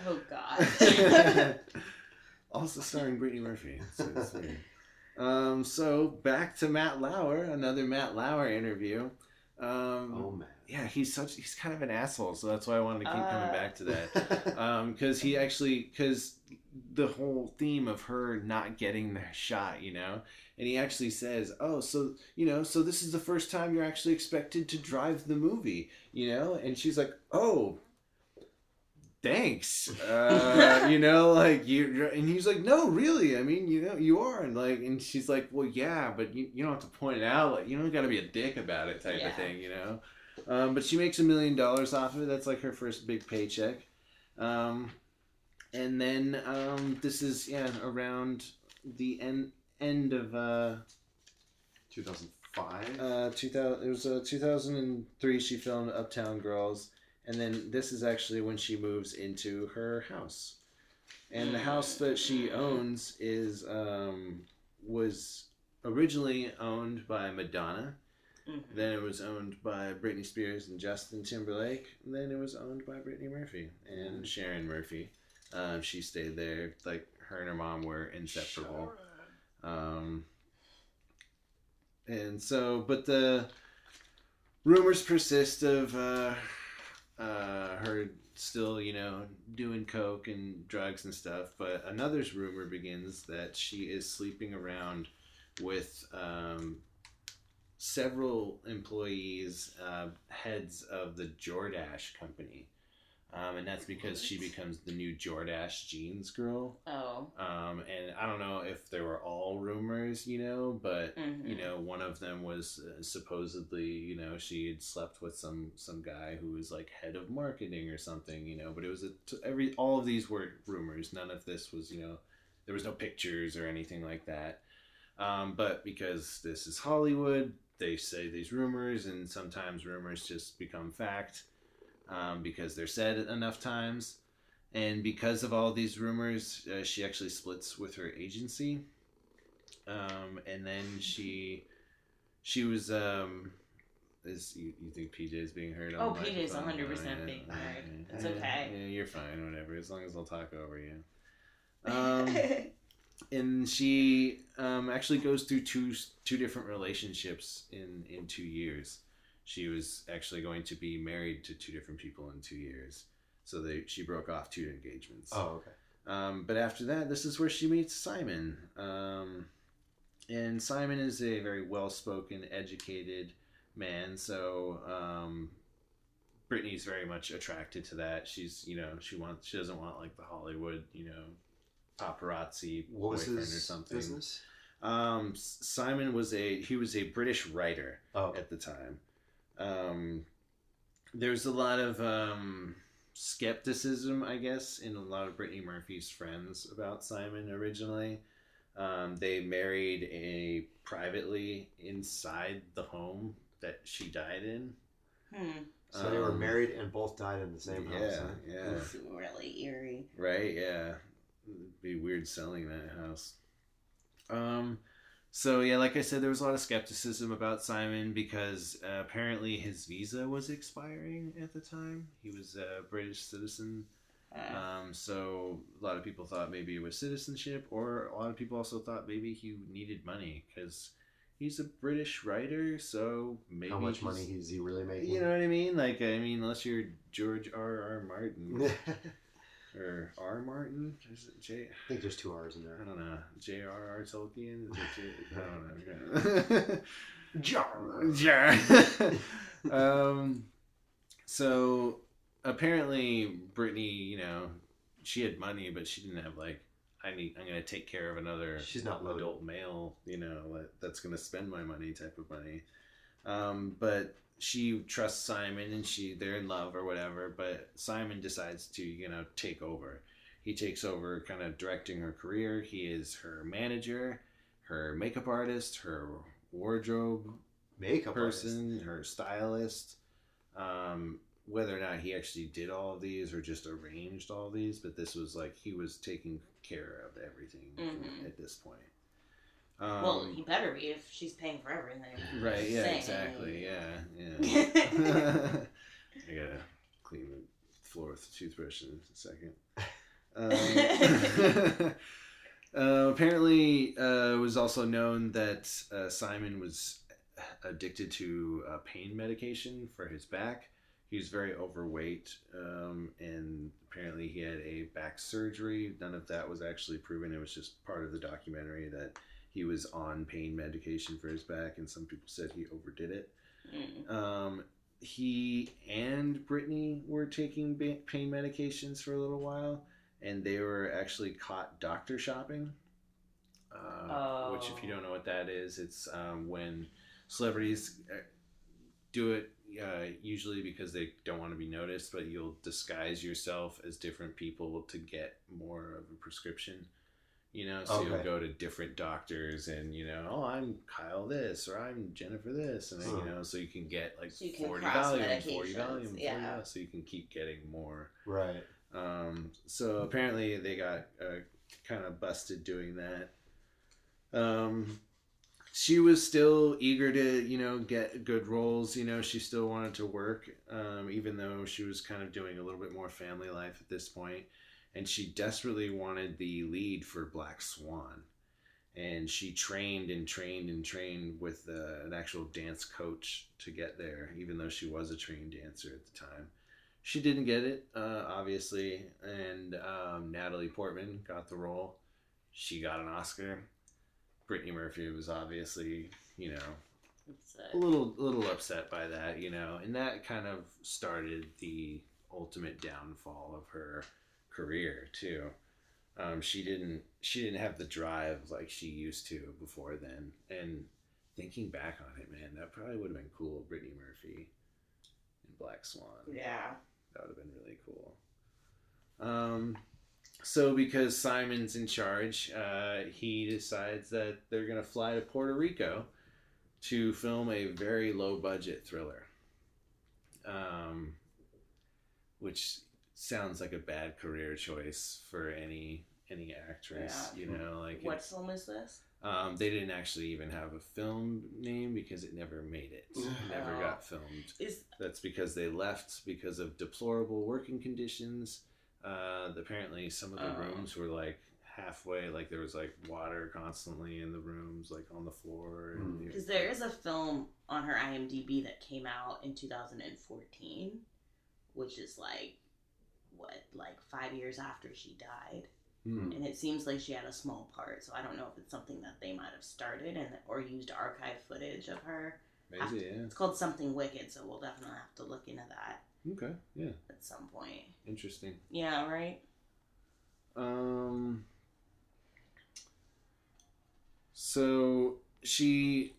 Oh God. also starring Brittany Murphy. So it's weird. Um, so back to Matt Lauer, another Matt Lauer interview. Um, oh man. yeah, he's such he's kind of an asshole, so that's why I wanted to keep coming Uh. back to that. Um, because he actually because the whole theme of her not getting the shot, you know, and he actually says, "Oh, so you know, so this is the first time you're actually expected to drive the movie, you know," and she's like, "Oh." Thanks, uh, you know, like you, and he's like, no, really, I mean, you know, you are, and like, and she's like, well, yeah, but you, you don't have to point it out, like, you don't got to be a dick about it, type Yeah. of thing, you know. Um, but she makes a million dollars off of it. That's like her first big paycheck. Um, and then um, this is yeah around the end end of uh, 2005. uh, 2000. It was uh, 2003. She filmed Uptown Girls, and then this is actually when she moves into her house. And the house that she owns is um, was originally owned by Madonna. Mhm. Then it was owned by Britney Spears and Justin Timberlake. And then it was owned by Brittany Murphy and Sharon Murphy. Um, she stayed there. Like her and her mom were inseparable. Um, and so, but the rumors persist of uh, uh, her still, you know, doing coke and drugs and stuff. But another rumor begins that she is sleeping around with um, several employees, uh, heads of the Jordache company. Um, and that's because she becomes the new Jordache jeans girl. Oh. Um, and I don't know if they were all rumors, you know, but Mhm. you know, one of them was uh, supposedly, you know, she had slept with some some guy who was like head of marketing or something, you know. But it was a t- every all of these were rumors. None of this was, you know, there was no pictures or anything like that. Um, but because this is Hollywood, they say these rumors, and sometimes rumors just become fact um, because they're said enough times. And because of all these rumors, uh, she actually splits with her agency. Um, and then she, she was, um, is you, you think PJ is being heard? on Oh, PJ is 100% Oh, being Oh, heard. yeah. It's okay. Yeah, you're fine. Whatever. As long as they'll talk over you. Um, and she um, actually goes through two two different relationships in in two years. She was actually going to be married to two different people in two years, so they she broke off two engagements. oh, okay. Um, but after that, this is where she meets Simon. Um, and Simon is a very well spoken, educated man. So um, Brittany's very much attracted to that. She's, you know, she wants, she doesn't want like the Hollywood, you know, paparazzi What was boyfriend his or something. business? Um, Simon was a he was a British writer Oh, at the time. Um, there's a lot of um, skepticism, I guess, in a lot of Brittany Murphy's friends about Simon originally. Um, they married a privately inside the home that she died in. hmm. so they were Um, married and both died in the same yeah, house. huh? Yeah, It's really eerie. Right, yeah. It'd be weird selling that house. Um so yeah, like I said, there was a lot of skepticism about Simon because uh, apparently his visa was expiring at the time. He was a British citizen. Uh, Um, so a lot of people thought maybe it was citizenship, or a lot of people also thought maybe he needed money because he's a British writer. So maybe How much money is he really making? You know what I mean? Like I mean, unless you're George R. R. Martin, or R. Martin? Is it J? I think there's two R's in there. I don't know. J.R.R. Tolkien? Is it J? I don't know. Jar. Jar. um, so apparently Brittany, you know, she had money, but she didn't have like, I need, I'm gonna take care of another She's not loaded. adult male, you know, that- that's gonna spend my money type of money. Um, but she trusts Simon, and she they're in love or whatever. But Simon decides to, you know, take over. He takes over, kind of directing her career. He is her manager, her makeup artist, her wardrobe Makeup person, her stylist. Um, whether or not he actually did all of these or just arranged all these, but this was like he was taking care of everything Mhm. at this point. Um, well, he better be if she's paying for everything. right? Yeah, Saying. exactly. Yeah, yeah. I gotta clean the floor with a toothbrush in a second. Um, uh, apparently, uh, it was also known that uh, Simon was addicted to uh, pain medication for his back. He was very overweight, um, and apparently he had a back surgery. None of that was actually proven. It was just part of the documentary that he was on pain medication for his back, and some people said he overdid it. Mm. Um, he and Brittany were taking pain medications for a little while, and they were actually caught doctor shopping. Uh, Which, if you Oh. don't know what that is, it's um, when celebrities uh, do it uh, usually because they don't want to be noticed, but you'll disguise yourself as different people to get more of a prescription. You know, so you'll go to different doctors and you know, oh, I'm Kyle this or I'm Jennifer this, and then, Huh. you know, so you can get like So you can forty cross volume, forty medications, volume, yeah. yeah, so you can keep getting more. Right. Um, so apparently they got uh, kind of busted doing that. Um, she was still eager to, you know, get good roles. You know, she still wanted to work, um, even though she was kind of doing a little bit more family life at this point. And she desperately wanted the lead for Black Swan. And she trained and trained and trained with uh, an actual dance coach to get there, even though she was a trained dancer at the time she didn't get it, uh, obviously, and um, Natalie Portman got the role. She got an Oscar. Brittany Murphy was obviously, you know, It's, a little little upset by that, you know, and that kind of started the ultimate downfall of her career too. Um, she didn't she didn't have the drive like she used to before then, and thinking back on it, man, that probably would have been cool. Brittany Murphy in Black Swan. yeah. That would have been really cool. Um, so because Simon's in charge, uh, he decides that they're going to fly to Puerto Rico to film a very low budget thriller. Um, which sounds like a bad career choice for any any actress, Yeah. you know, like What film is this? um, they didn't actually even have a film name because it never made it. never got filmed. Is That's because they left because of deplorable working conditions. Uh, apparently, some of the Oh. rooms were like halfway, like there was like water constantly in the rooms, like on the floor. And Hmm. because there is a film on her IMDb that came out in 2014, which is like what, like five years after she died, Hmm. and it seems like she had a small part. So I don't know if it's something that they might have started and or used archive footage of her. Maybe, yeah. It's called Something Wicked, so we'll definitely have to look into that Okay, yeah, at some point. interesting. Yeah, right. Um. So she,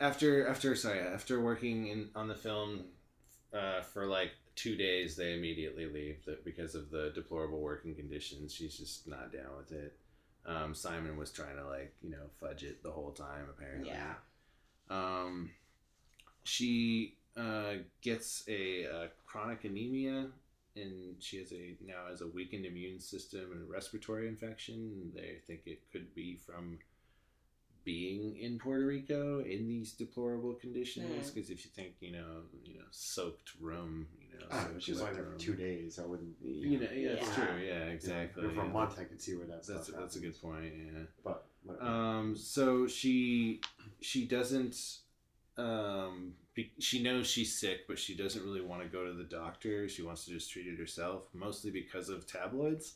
after after sorry after working in on the film, uh, for like two days, they immediately leave that because of the deplorable working conditions. She's just not down with it. Um, Simon was trying to like you know fudge it the whole time apparently. Yeah. Um, she uh, gets a, uh chronic anemia and she has a now has a weakened immune system and respiratory infection. They think it could be from being in Puerto Rico in these deplorable conditions. Mm. Because if you think, you know, you know, soaked room, know, Ah, soaked she was only there for two days. I wouldn't. You know, yeah, that's Yeah. true. Yeah, exactly. For a month, I could see where that's. That's that's a good point. Yeah. But whatever. Um, so she she doesn't um, be, she knows she's sick, but she doesn't really want to go to the doctor. She wants to just treat it herself, mostly because of tabloids.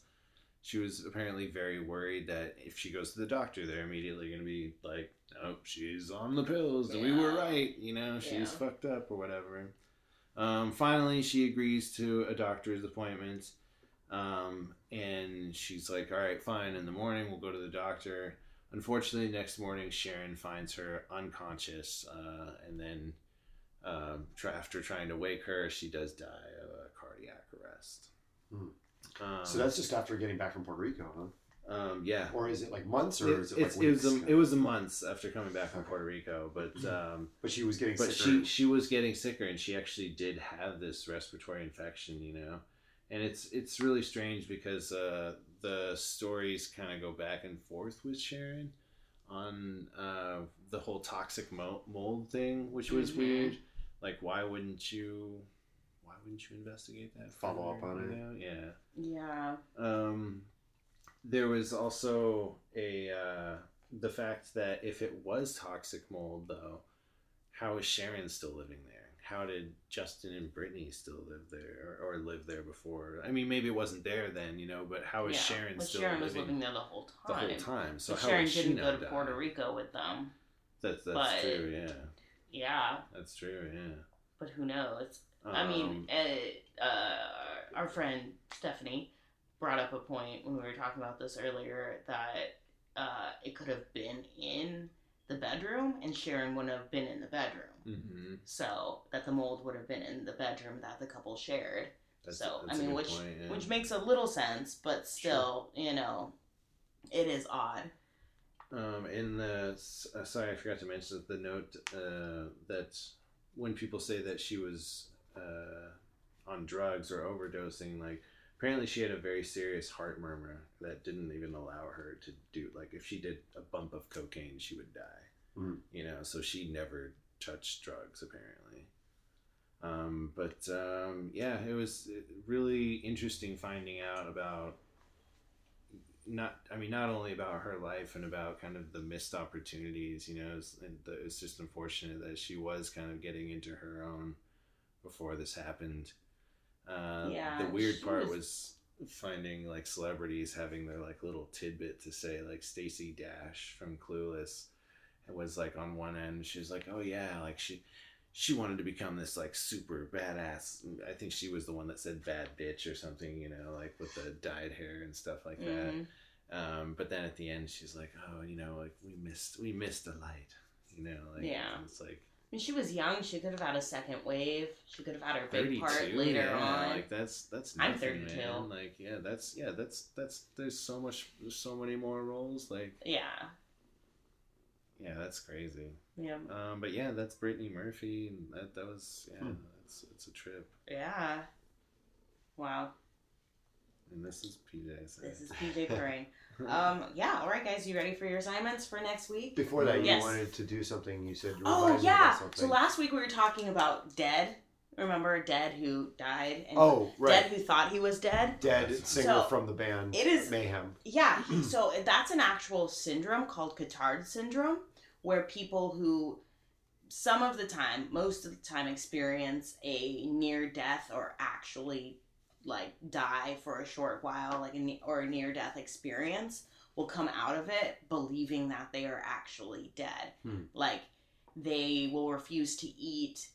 She was apparently very worried that if she goes to the doctor, they're immediately going to be like, "Nope, she's on the pills. We were right. You know, she's Yeah. fucked up or whatever." Um, finally, she agrees to a doctor's appointment, um, and she's like, "All right, fine. In the morning, we'll go to the doctor." Unfortunately, next morning, Sharon finds her unconscious, uh, and then um, after trying to wake her, she does die of a cardiac arrest. Hmm. Um, So that's just after getting back from Puerto Rico, huh? Um, yeah. Or is it like months, or It, is it like it's, it was weeks? a, it was a months after coming back from Okay. Puerto Rico, but um, But she was getting but sicker. she she was getting sicker, and she actually did have this respiratory infection, you know, and it's it's really strange because uh, the stories kind of go back and forth with Sharon on uh, the whole toxic mold thing, which was Mhm. weird. Like, why wouldn't you? Why wouldn't you investigate that? Follow up on you it. know? Yeah. Yeah. Um, there was also a uh, the fact that if it was toxic mold, though, how is Sharon still living there? How did Justin and Britney still live there or, or live there before? I mean, maybe it wasn't there then, you know, but how is yeah. Sharon still Sharon was living living there the whole time. the whole time? So But how Sharon didn't go to die? Puerto Rico with them. That's that's but- true. Yeah, Yeah, that's true. Yeah. but who knows? I mean, Um, uh, uh, our friend Stephanie brought up a point when we were talking about this earlier that uh, it could have been in the bedroom and Sharon wouldn't have been in the bedroom. mhm. So that the mold would have been in the bedroom that the couple shared. That's- so that's I mean, which point, yeah. which makes a little sense, but still, you know, it is odd. Um, in the uh, sorry, I forgot to mention the note uh, that when people say that she was uh, on drugs or overdosing, like apparently she had a very serious heart murmur that didn't even allow her to do like if she did a bump of cocaine, she would die. Mm. You know, so she never touched drugs apparently. Um, but um, yeah, it was really interesting finding out about not I mean not only about her life and about kind of the missed opportunities, you know, it's, it's just unfortunate that she was kind of getting into her own before this happened. Uh, Yeah, the weird part was- was finding like celebrities having their like little tidbit to say, like Stacey Dash from Clueless. It was like on one end, she was like, "Oh yeah, like she." She wanted to become this like super badass. I think she was the one that said "bad bitch" or something, you know, like with the dyed hair and stuff like that. Mhm. Um, but then at the end, she's like, "Oh, you know, like we missed, we missed a light." You know, like Yeah. it's like mean, she was young. She could have had a second wave. She could have had her big part later yeah, on. like that's that's I'm nothing, 32. man. Like yeah, that's yeah, that's that's there's so much, there's so many more roles. Like yeah. yeah, that's crazy. Yeah. Um, but yeah, that's Brittany Murphy, and that that was yeah, Hmm. it's it's a trip. Yeah. Wow. And this is PJ. This is PJ purring. um, yeah. All right, guys. You ready for your assignments for next week? Before that, you Yes. wanted to do something. You said you Oh yeah. So last week we were talking about Dead. Remember Dead who died and oh right, Dead who thought he was dead. dead singer So, from the band it is- Mayhem. Yeah, so that's an actual syndrome called Cotard syndrome, where people who, some of the time, most of the time, experience a near death or actually like die for a short while, like a or a near death experience, will come out of it believing that they are actually dead. Hmm. Like they will refuse to eat.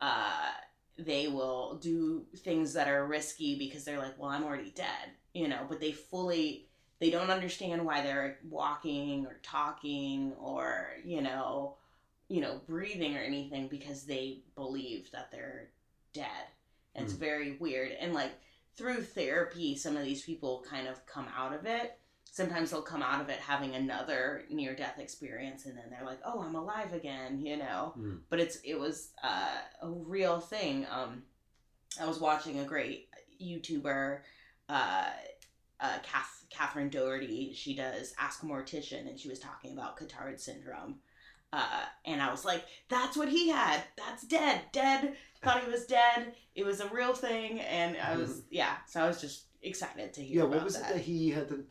Uh, they will do things that are risky because they're like, well, I'm already dead, you know. But they fully they don't understand why they're walking or talking or you know you know breathing or anything because they believe that they're dead and it's Hmm. very weird and like through therapy some of these people kind of come out of it sometimes they'll come out of it having another near death experience and then they're like oh i'm alive again you know Hmm. but it's it was uh, a real thing um i was watching a great youtuber uh uh, Kath, Catherine Doherty, she does Ask a Mortician, and she was talking about Cotard syndrome. Uh, and I was like, that's what he had. That's dead. Dead. Thought he was dead. It was a real thing. And I was, yeah. So I was just excited to hear Yeah, about what was that. it that he had the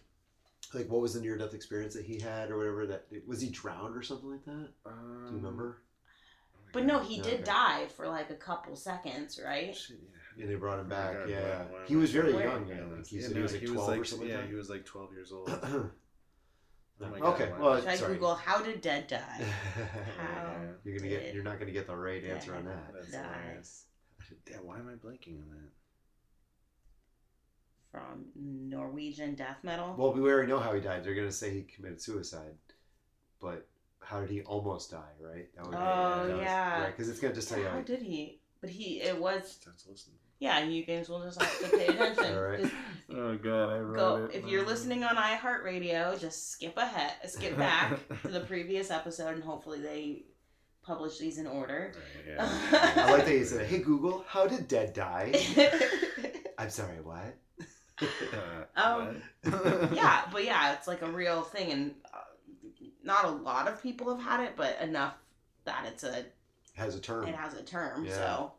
like? What was the near death experience that he had, or whatever? That was he drowned or something like that? Do you remember? Um, But no, he Okay. did die for like a couple seconds, right? Shit, yeah. And they brought him back. God, yeah, why- why he was very Where- young. Yeah, I think he yeah, said no, he was like twelve or something. Yeah, like he was like twelve years old. Oh my okay, God, well, Should I sorry. Google how did dead die? How you're gonna get. You're not gonna get the right answer on that. That's die hilarious. Damn, why am I blanking on that? from Norwegian death metal? Well, we already know how he died. They're gonna say he committed suicide, but how did he almost die? Right? That would Oh, that was- yeah. Right, because it's gonna just tell you. how Like, did he? But he, it was, Starts listening. yeah. You guys will just have to pay attention. All right. Just Oh god, I wrote Go it. if you're listening on iHeartRadio, just skip ahead, skip back to the previous episode, and hopefully they publish these in order. Right, yeah. I like that he said, "Hey Google, how did Dead die?" I'm sorry, what? Uh, Um, what? yeah, but yeah, it's like a real thing, and uh, not a lot of people have had it, but enough that it's a Has a term. it has a term. Yeah. So,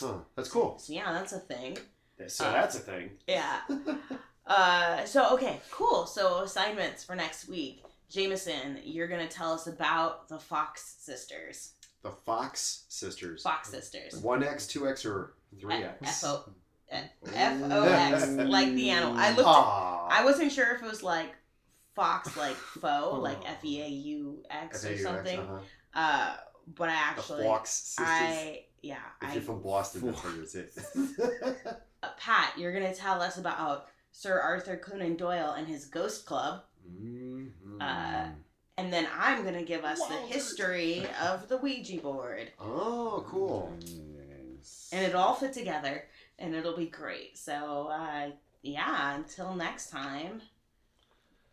Huh. That's cool. so yeah, that's a thing. So Uh, that's a thing. Yeah. uh, so okay, cool. So assignments for next week. Jameson, you're gonna tell us about the Fox sisters. The Fox sisters. Fox sisters. One X, two X, or three F X. O F O X, like the animal. I looked. Aww. I wasn't sure if it was like Fox, like foe, like F E A U X or something. uh-huh. Uh, but I actually, The actually, Fox sisters. I yeah, if I you're from Boston, that's what it's it. uh, Pat, you're gonna tell us about Sir Arthur Conan Doyle and his Ghost Club. Mhm. Uh, And then I'm gonna give us the history of the Ouija board. oh, cool. Nice. And it'll all fit together and it'll be great. So uh yeah, until next time.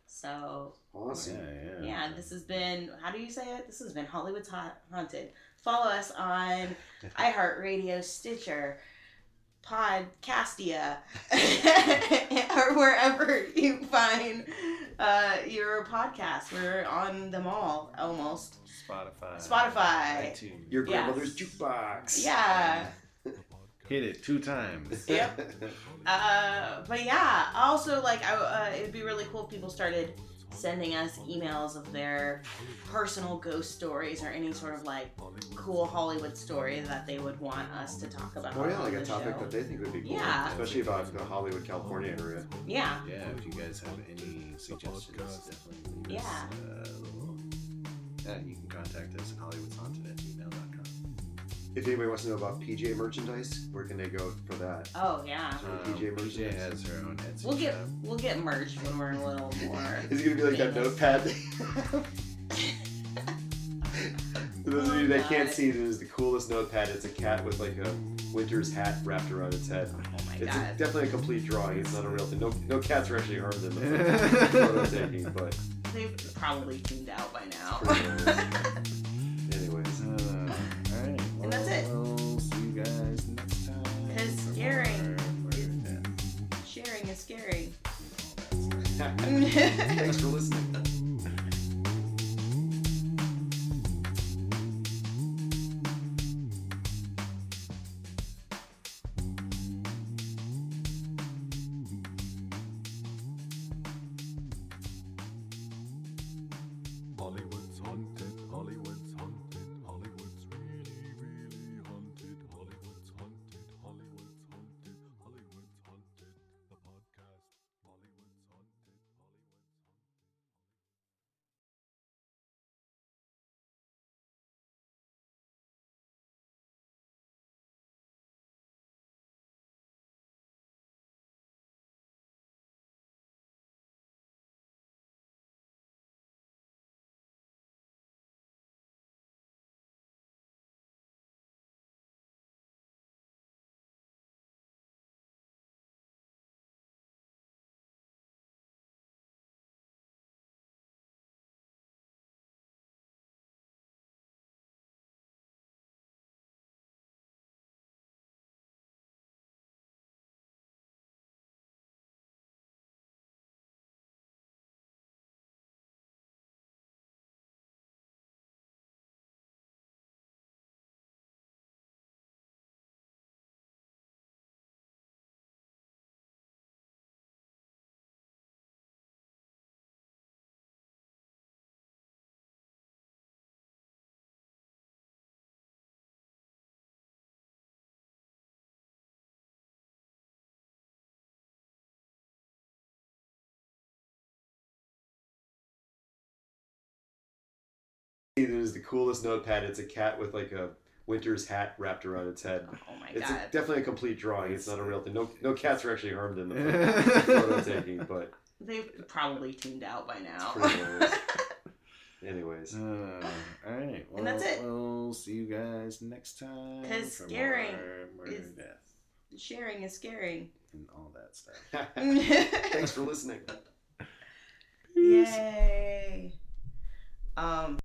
So yeah, Awesome. yeah. yeah, this has been how do you say it? This has been Hollywood's Ha- Haunted. Follow us on iHeartRadio, Stitcher, Podcastia, or wherever you find uh, your podcast. We're on them all almost. Spotify. Spotify. iTunes. Your Yeah. grandmother's jukebox. Yeah. Hit it two times. Yep. Uh, but yeah, also like I, uh, it'd be really cool if people started sending us emails of their personal ghost stories or any sort of like cool Hollywood story that they would want us to talk about. Oh yeah, like a topic show. that they think would be cool. Yeah. Especially about the Hollywood, California area. Yeah. Yeah, if you guys have any suggestions, definitely leave us, Yeah. uh, yeah, you can contact us at hollywoodhaunted at gmail.com. If anybody wants to know about PJ merchandise, where can they go for that? Oh yeah. Um, PJ PJ merchandise. has her own Etsy We'll get shop. we'll get merged when we're a little more. Is it gonna be like that famous. notepad? For those of you that can't God. see, it is the coolest notepad. It's a cat with like a winter's hat wrapped around its head. Oh my It's a, god. definitely a complete drawing. It's not a real thing. No, no cats are actually harmed in the photo taking, but They've probably tuned out by now. And that's it. We'll see you guys next time. Because for scaring is- Sharing is scary. Thanks for listening. There's the coolest notepad. It's a cat with like a winter's hat wrapped around its head. Oh my It's god. a, definitely a complete drawing. It's not a real thing. No, no cats are actually harmed in the That's photo taking, but They've probably tuned out by now. it's pretty. Anyways, Uh, all right. Well, And that's it. We'll see you guys next time. 'Cause for scaring more is- death, Sharing is scaring. and all that stuff. thanks for listening. Yay. Um